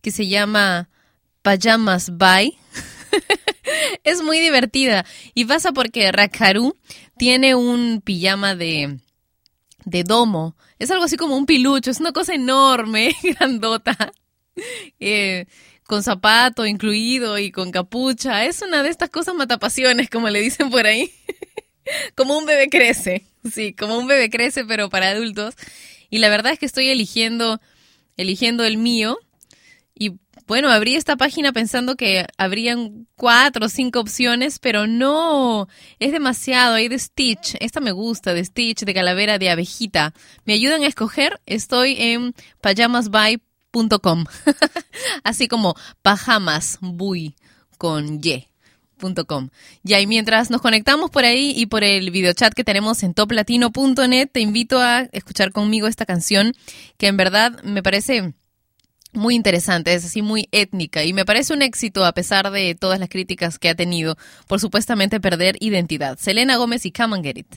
que se llama Pajamas By. es muy divertida. Y pasa porque Rakaru tiene un pijama de, de domo. Es algo así como un pilucho. Es una cosa enorme, grandota. Eh, con zapato incluido y con capucha. Es una de estas cosas matapasiones, como le dicen por ahí. como un bebé crece. Sí, como un bebé crece, pero para adultos. Y la verdad es que estoy eligiendo, eligiendo el mío. Y bueno, abrí esta página pensando que habrían cuatro o cinco opciones, pero no, es demasiado. Hay de Stitch, esta me gusta, de Stitch, de calavera, de abejita. ¿Me ayudan a escoger? Estoy en pajamasby.com. Así como pajamas, buy, con Y. Y mientras nos conectamos por ahí y por el videochat que tenemos en toplatino.net, te invito a escuchar conmigo esta canción que en verdad me parece muy interesante, es así muy étnica y me parece un éxito a pesar de todas las críticas que ha tenido por supuestamente perder identidad. Selena Gómez y Come and Get It.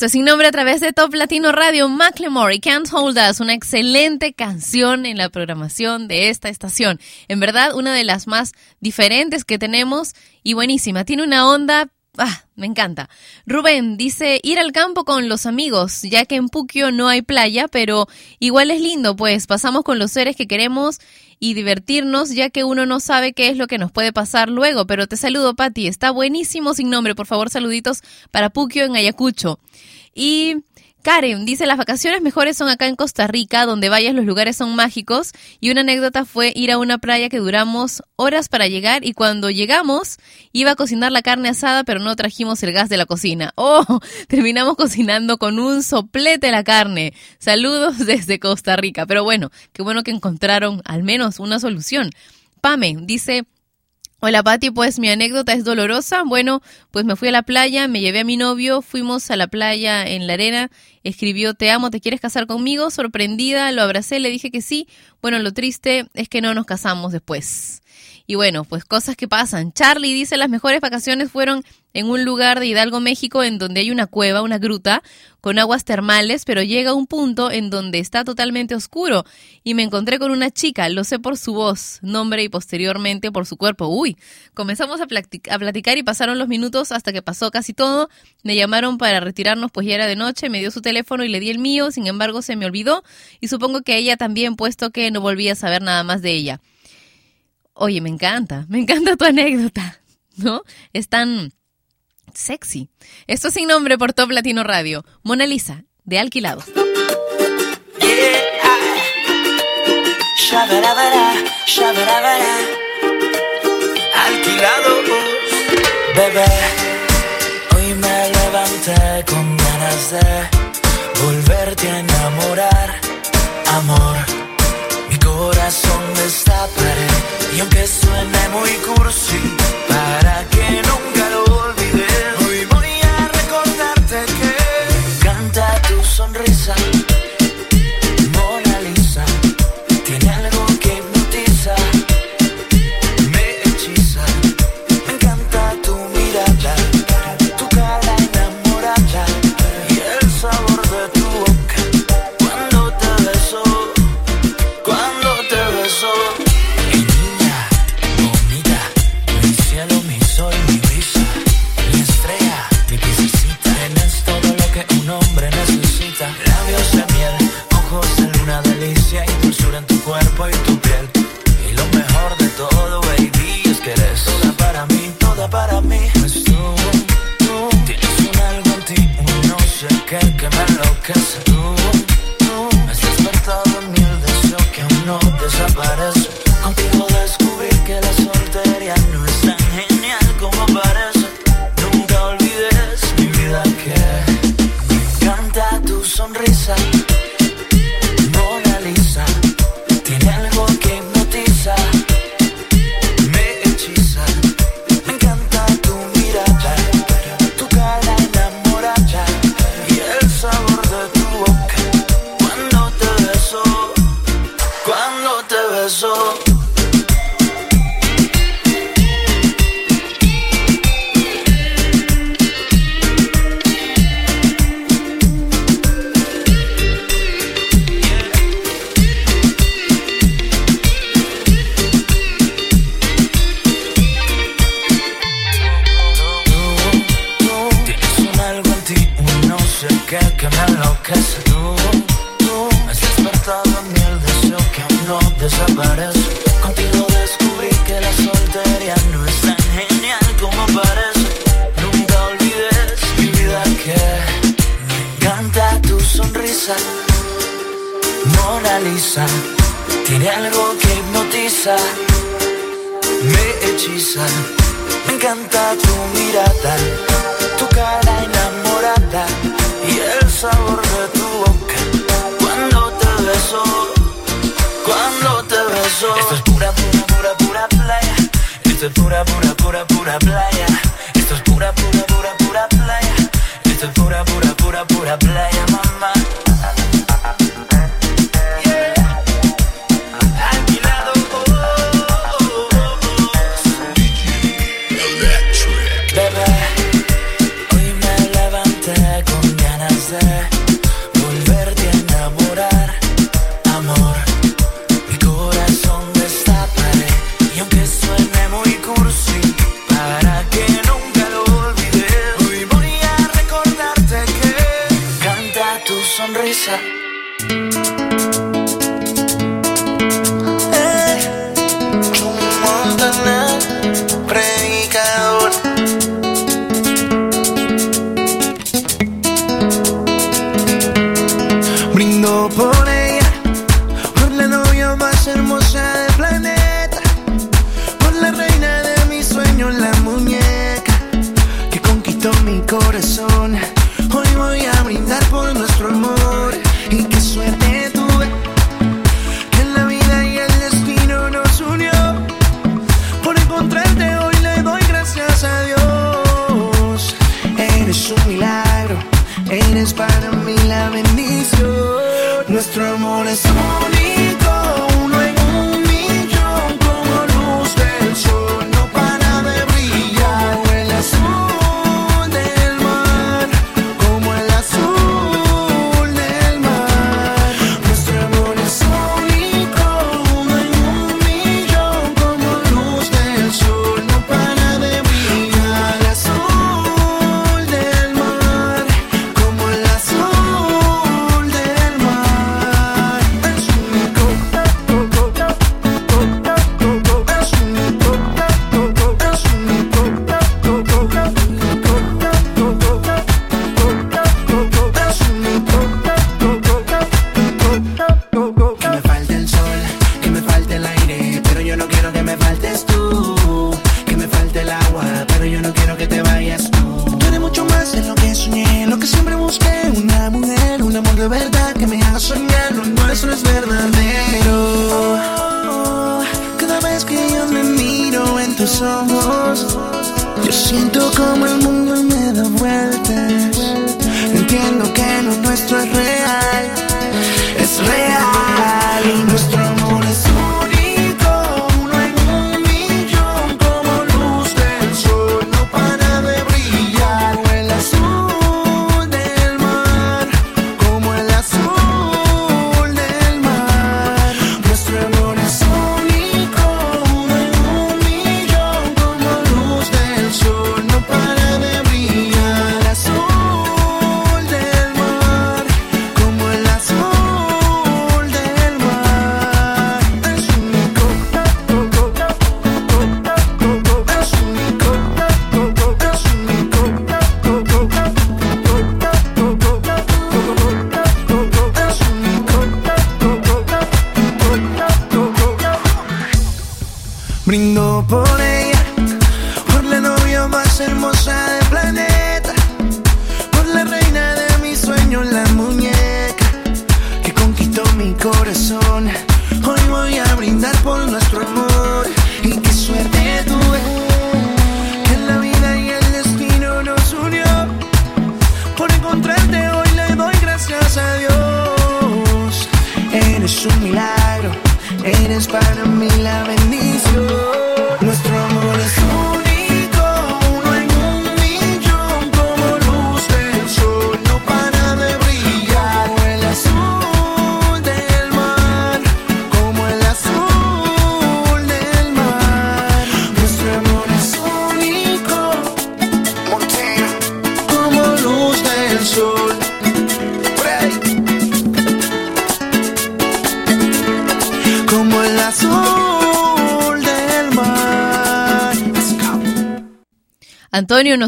Esto es sin nombre a través de Top Latino Radio. Macklemore y Can't Hold Us, una excelente canción en la programación de esta estación. En verdad, una de las más diferentes que tenemos y buenísima. Tiene una onda. Ah, me encanta. Rubén dice ir al campo con los amigos, ya que en Puquio no hay playa, pero igual es lindo, pues pasamos con los seres que queremos y divertirnos, ya que uno no sabe qué es lo que nos puede pasar luego. Pero te saludo, Patti. Está buenísimo sin nombre. Por favor, saluditos para Puquio en Ayacucho. Y Karen dice, las vacaciones mejores son acá en Costa Rica, donde vayas los lugares son mágicos. Y una anécdota fue ir a una playa que duramos horas para llegar y cuando llegamos iba a cocinar la carne asada, pero no trajimos el gas de la cocina. Oh, terminamos cocinando con un soplete la carne. Saludos desde Costa Rica. Pero bueno, qué bueno que encontraron al menos una solución. Pame dice, Hola Pati, pues mi anécdota es dolorosa. Bueno, pues me fui a la playa, me llevé a mi novio, fuimos a la playa en la arena escribió, te amo, ¿te quieres casar conmigo? Sorprendida, lo abracé, le dije que sí. Bueno, lo triste es que no nos casamos después. Y bueno, pues cosas que pasan. Charlie dice, las mejores vacaciones fueron en un lugar de Hidalgo, México, en donde hay una cueva, una gruta, con aguas termales, pero llega un punto en donde está totalmente oscuro. Y me encontré con una chica, lo sé por su voz, nombre y posteriormente por su cuerpo. Uy, comenzamos a, platic- a platicar y pasaron los minutos hasta que pasó casi todo. Me llamaron para retirarnos, pues ya era de noche, me dio su teléfono y le di el mío, sin embargo se me olvidó. Y supongo que ella también, puesto que no volví a saber nada más de ella. Oye, me encanta, me encanta tu anécdota, ¿no? Es tan sexy. Esto es sin nombre por Top Latino Radio. Mona Lisa, de Alquilado. Shabarabara, shabarabara. Alquilados, bebé. Hoy me levanté con ganas de volverte a enamorar, amor. Mi corazón destaparé y aunque suene muy cursi, para para mí. Pues tú, tú tienes un algo en ti, no sé qué que me enloquece. Que me enloquece. Tú, tú has despertado en mí el deseo que aún no desaparece. Contigo descubrí que la soltería no es tan genial como parece. Nunca olvides mi vida que me encanta tu sonrisa. Mona Lisa tiene algo que hipnotiza, me hechiza. Me encanta tu mirada, tu cara enamorada cuando te beso, cuando te beso. Esto es pura, pura, pura, pura playa. Esto es pura, pura, pura, pura playa. Esto es pura, pura, pura, pura playa. Esto es pura, pura, pura, pura playa,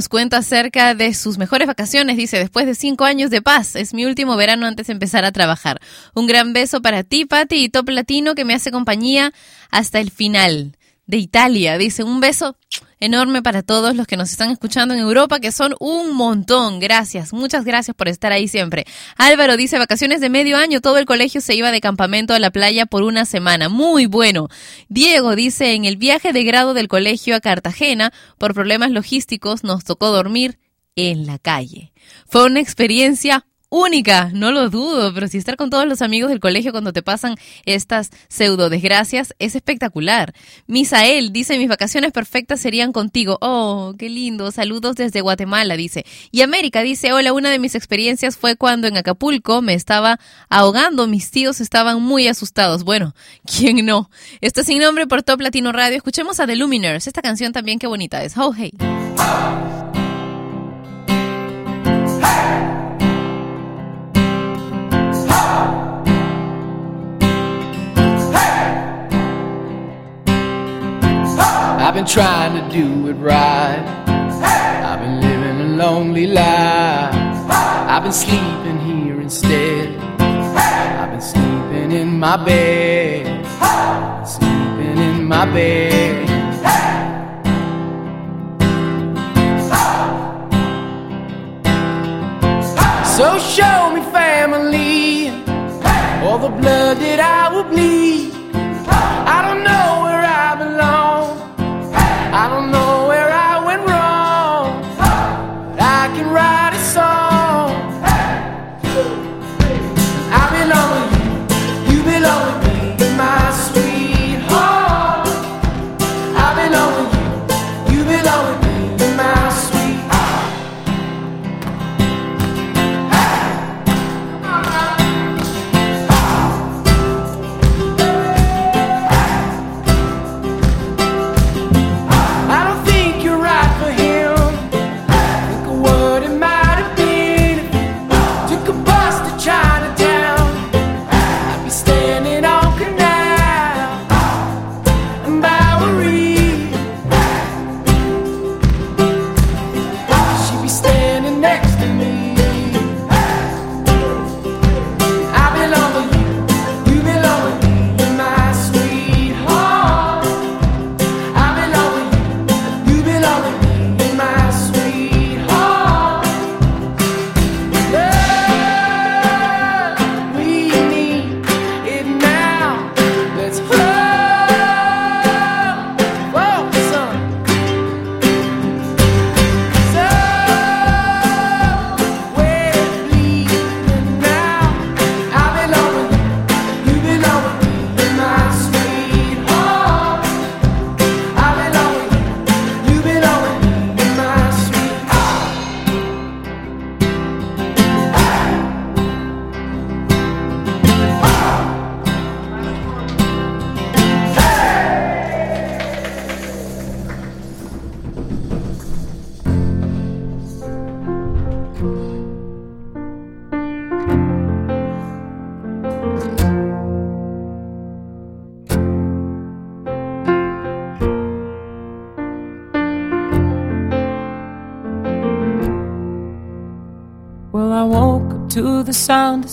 nos cuenta acerca de sus mejores vacaciones. Dice, después de cinco años de paz, es mi último verano antes de empezar a trabajar. Un gran beso para ti, Pati, y Top Latino, que me hace compañía hasta el final. De Italia, dice, un beso enorme para todos los que nos están escuchando en Europa, que son un montón. Gracias, muchas gracias por estar ahí siempre. Álvaro dice, vacaciones de medio año, todo el colegio se iba de campamento a la playa por una semana. Muy bueno. Diego dice, en el viaje de grado del colegio a Cartagena, por problemas logísticos, nos tocó dormir en la calle. Fue una experiencia única, no lo dudo, pero si estar con todos los amigos del colegio cuando te pasan estas pseudo desgracias es espectacular. Misael dice, mis vacaciones perfectas serían contigo. Oh, qué lindo. Saludos desde Guatemala, dice. Y América dice, hola, una de mis experiencias fue cuando en Acapulco me estaba ahogando, mis tíos estaban muy asustados. Bueno, ¿quién no? Esto es sin nombre por Top Latino Radio. Escuchemos a The Luminers, esta canción también qué bonita es. Oh, hey. Been trying to do it right. I've been living a lonely life. I've been sleeping here instead. I've been sleeping in my bed. Sleeping in my bed. So show me family, all the blood that I will bleed.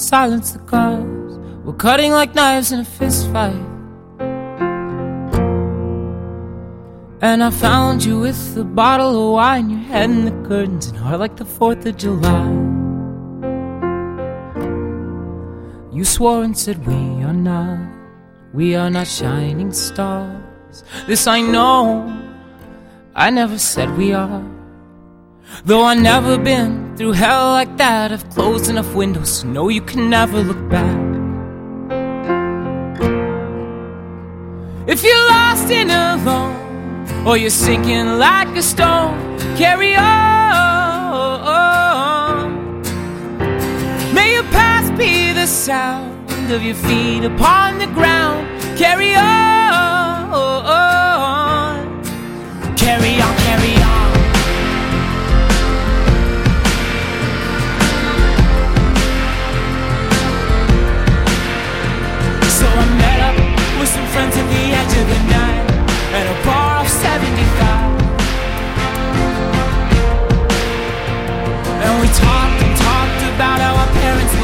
Silence. The cars. We're cutting like knives in a fist fight. And I found you with a bottle of wine, your head in the curtains, and heart like the 4th of July. You swore and said, We are not, we are not shining stars. This I know, I never said we are. Though I never been through hell like that, I've closed enough windows to know you can never look back. If you're lost and alone, or you're sinking like a stone, carry on. May your past be the sound of your feet upon the ground. Carry on, carry on, carry on. Friends at the edge of the night at a bar of 75. And we talked and talked about how our parents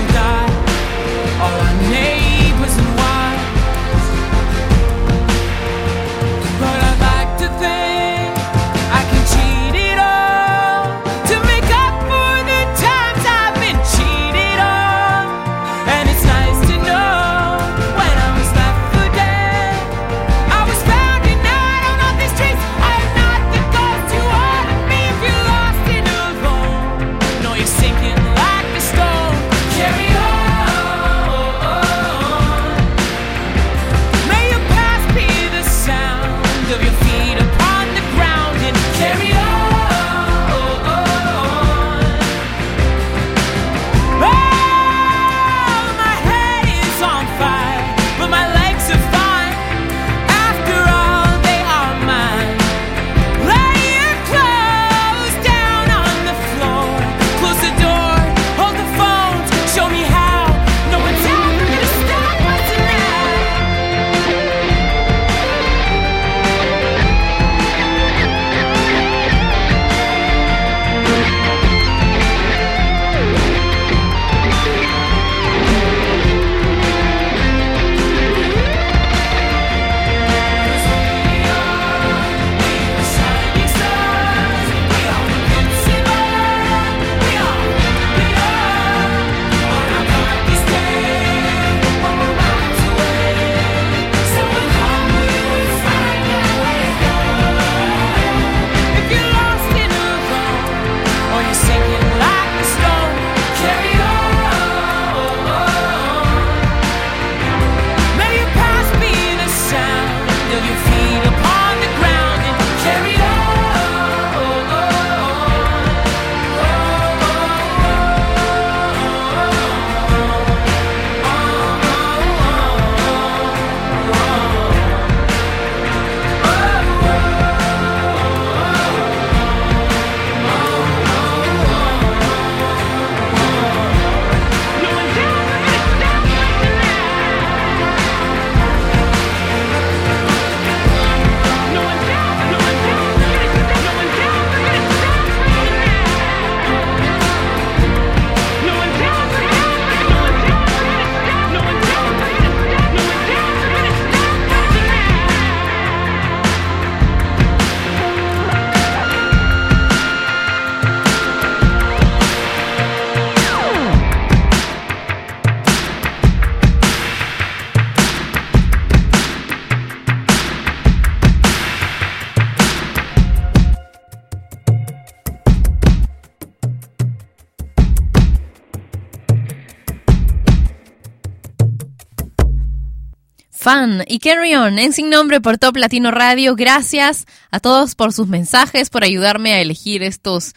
Fan y Carry On en Sin Nombre por Top Latino Radio. Gracias a todos por sus mensajes, por ayudarme a elegir estos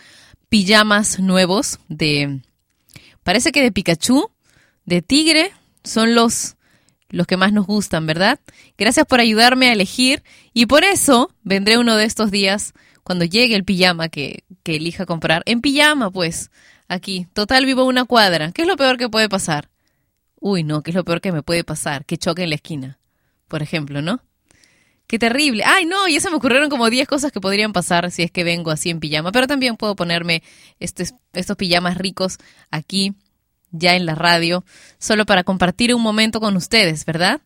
pijamas nuevos de... Parece que de Pikachu, de Tigre, son los, los que más nos gustan, ¿verdad? Gracias por ayudarme a elegir y por eso vendré uno de estos días cuando llegue el pijama que, que elija comprar. En pijama, pues, aquí. Total, vivo una cuadra. ¿Qué es lo peor que puede pasar? Uy, no, ¿qué es lo peor que me puede pasar? Que choque en la esquina, por ejemplo, ¿no? Qué terrible. Ay, no, ya se me ocurrieron como 10 cosas que podrían pasar si es que vengo así en pijama. Pero también puedo ponerme estes- estos pijamas ricos aquí, ya en la radio, solo para compartir un momento con ustedes, ¿verdad?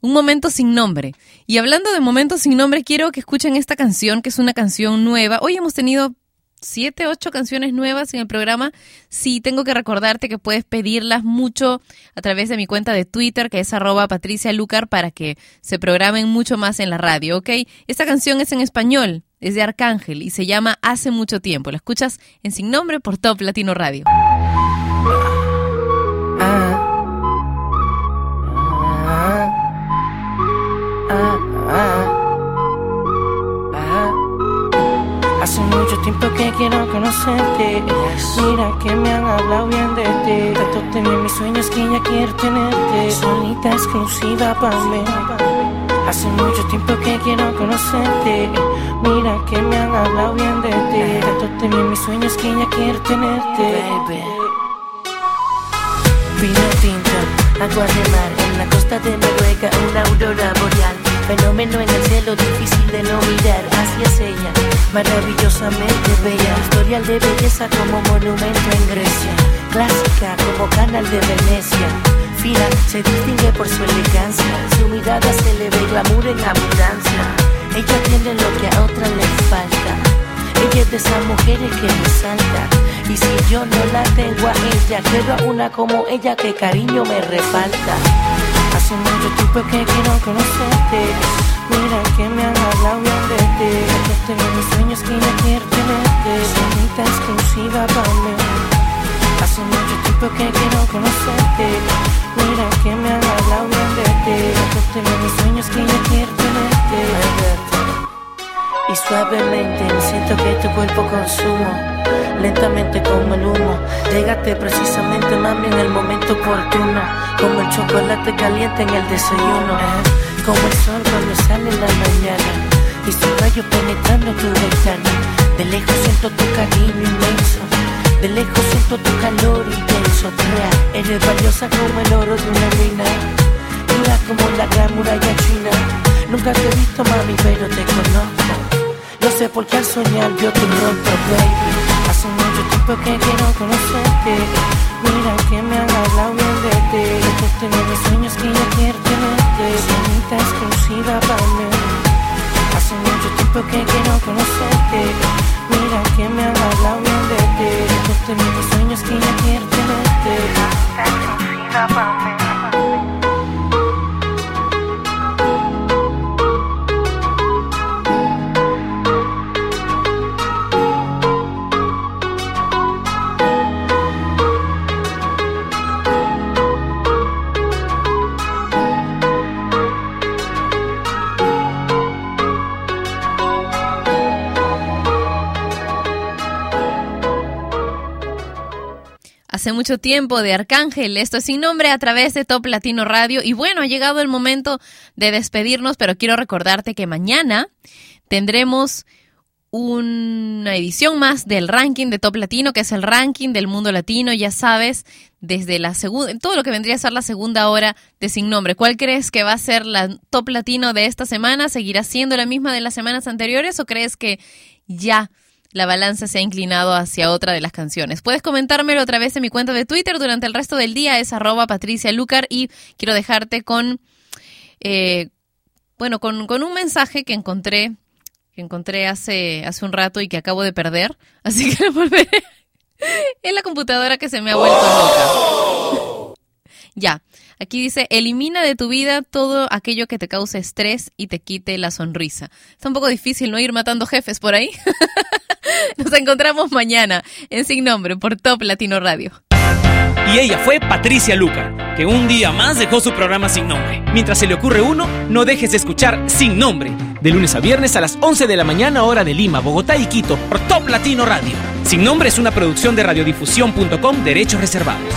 Un momento sin nombre. Y hablando de momentos sin nombre, quiero que escuchen esta canción, que es una canción nueva. Hoy hemos tenido siete, ocho canciones nuevas en el programa. Sí, tengo que recordarte que puedes pedirlas mucho a través de mi cuenta de Twitter, que es arroba Patricia Lucar, para que se programen mucho más en la radio, ¿ok? Esta canción es en español, es de Arcángel y se llama Hace mucho tiempo. La escuchas en Sin Nombre por Top Latino Radio. Hace mucho tiempo que quiero conocerte. Mira que me han hablado bien de ti. Tanto tenía mis sueños que ya quiero tenerte. Solita exclusiva para mí. Hace mucho tiempo que quiero conocerte. Mira que me han hablado bien de ti. Tanto tenía mis sueños que ya quiero tenerte. Vino tinto, agua de mar En la costa de Noruega una aurora boreal Fenómeno en el cielo difícil de no mirar. Es ella, maravillosamente bella. Historial de belleza como monumento en Grecia. Clásica como canal de Venecia. Fina, se distingue por su elegancia. Su mirada se le ve glamour en abundancia. Ella tiene lo que a otra le falta. Ella es de esas mujeres que resaltan Y si yo no la tengo a ella Quiero a una como ella que cariño me refalta Hace mucho tiempo que quiero conocerte. Mira que me han hablado bien de ti. Tengo mis sueños que ya quiero tenerte. Solita exclusiva para mí. Hace mucho tiempo que quiero conocerte. Mira que me han hablado bien de ti. Tengo mis sueños que ya quiero tenerte. Y suavemente. Siento que tu cuerpo consumo Lentamente como el humo. Llegaste precisamente mami en el momento oportuno. Como el chocolate caliente en el desayuno. Como el sol cuando sale en la mañana. Y su rayo penetrando tu ventana. De lejos siento tu cariño inmenso. De lejos siento tu calor intenso. Crea, eres valiosa como el oro de una mina Dura como la gran muralla china. Nunca te he visto mami pero te conozco No sé por qué al soñar vio tu rostro baby Hace mucho tiempo que quiero conocerte. Mira que me han hablado bien de ti. Yo tengo mis sueños que ya quiero tenerte. Bonita exclusiva para mí. Hace mucho tiempo que quiero conocerte. Mira que me han hablado bien de ti. Yo tengo mis sueños que ya quiero tenerte. Bonita exclusiva para mí. Hace mucho tiempo de Arcángel, esto es sin nombre a través de Top Latino Radio. Y bueno, ha llegado el momento de despedirnos, pero quiero recordarte que mañana tendremos una edición más del ranking de Top Latino, que es el ranking del mundo latino, ya sabes, desde la segunda, todo lo que vendría a ser la segunda hora de Sin Nombre. ¿Cuál crees que va a ser la Top Latino de esta semana? ¿Seguirá siendo la misma de las semanas anteriores o crees que ya la balanza se ha inclinado hacia otra de las canciones. Puedes comentármelo a través de mi cuenta de Twitter durante el resto del día, es arroba Patricia Lucar y quiero dejarte con, eh, bueno, con, con un mensaje que encontré, que encontré hace, hace un rato y que acabo de perder, así que lo volveré en la computadora que se me ha vuelto loca. Ya, aquí dice, elimina de tu vida todo aquello que te cause estrés y te quite la sonrisa. Está un poco difícil no ir matando jefes por ahí. Nos encontramos mañana en Sin Nombre por Top Latino Radio. Y ella fue Patricia Luca, que un día más dejó su programa sin nombre. Mientras se le ocurre uno, no dejes de escuchar Sin Nombre, de lunes a viernes a las 11 de la mañana hora de Lima, Bogotá y Quito, por Top Latino Radio. Sin Nombre es una producción de radiodifusión.com, derechos reservados.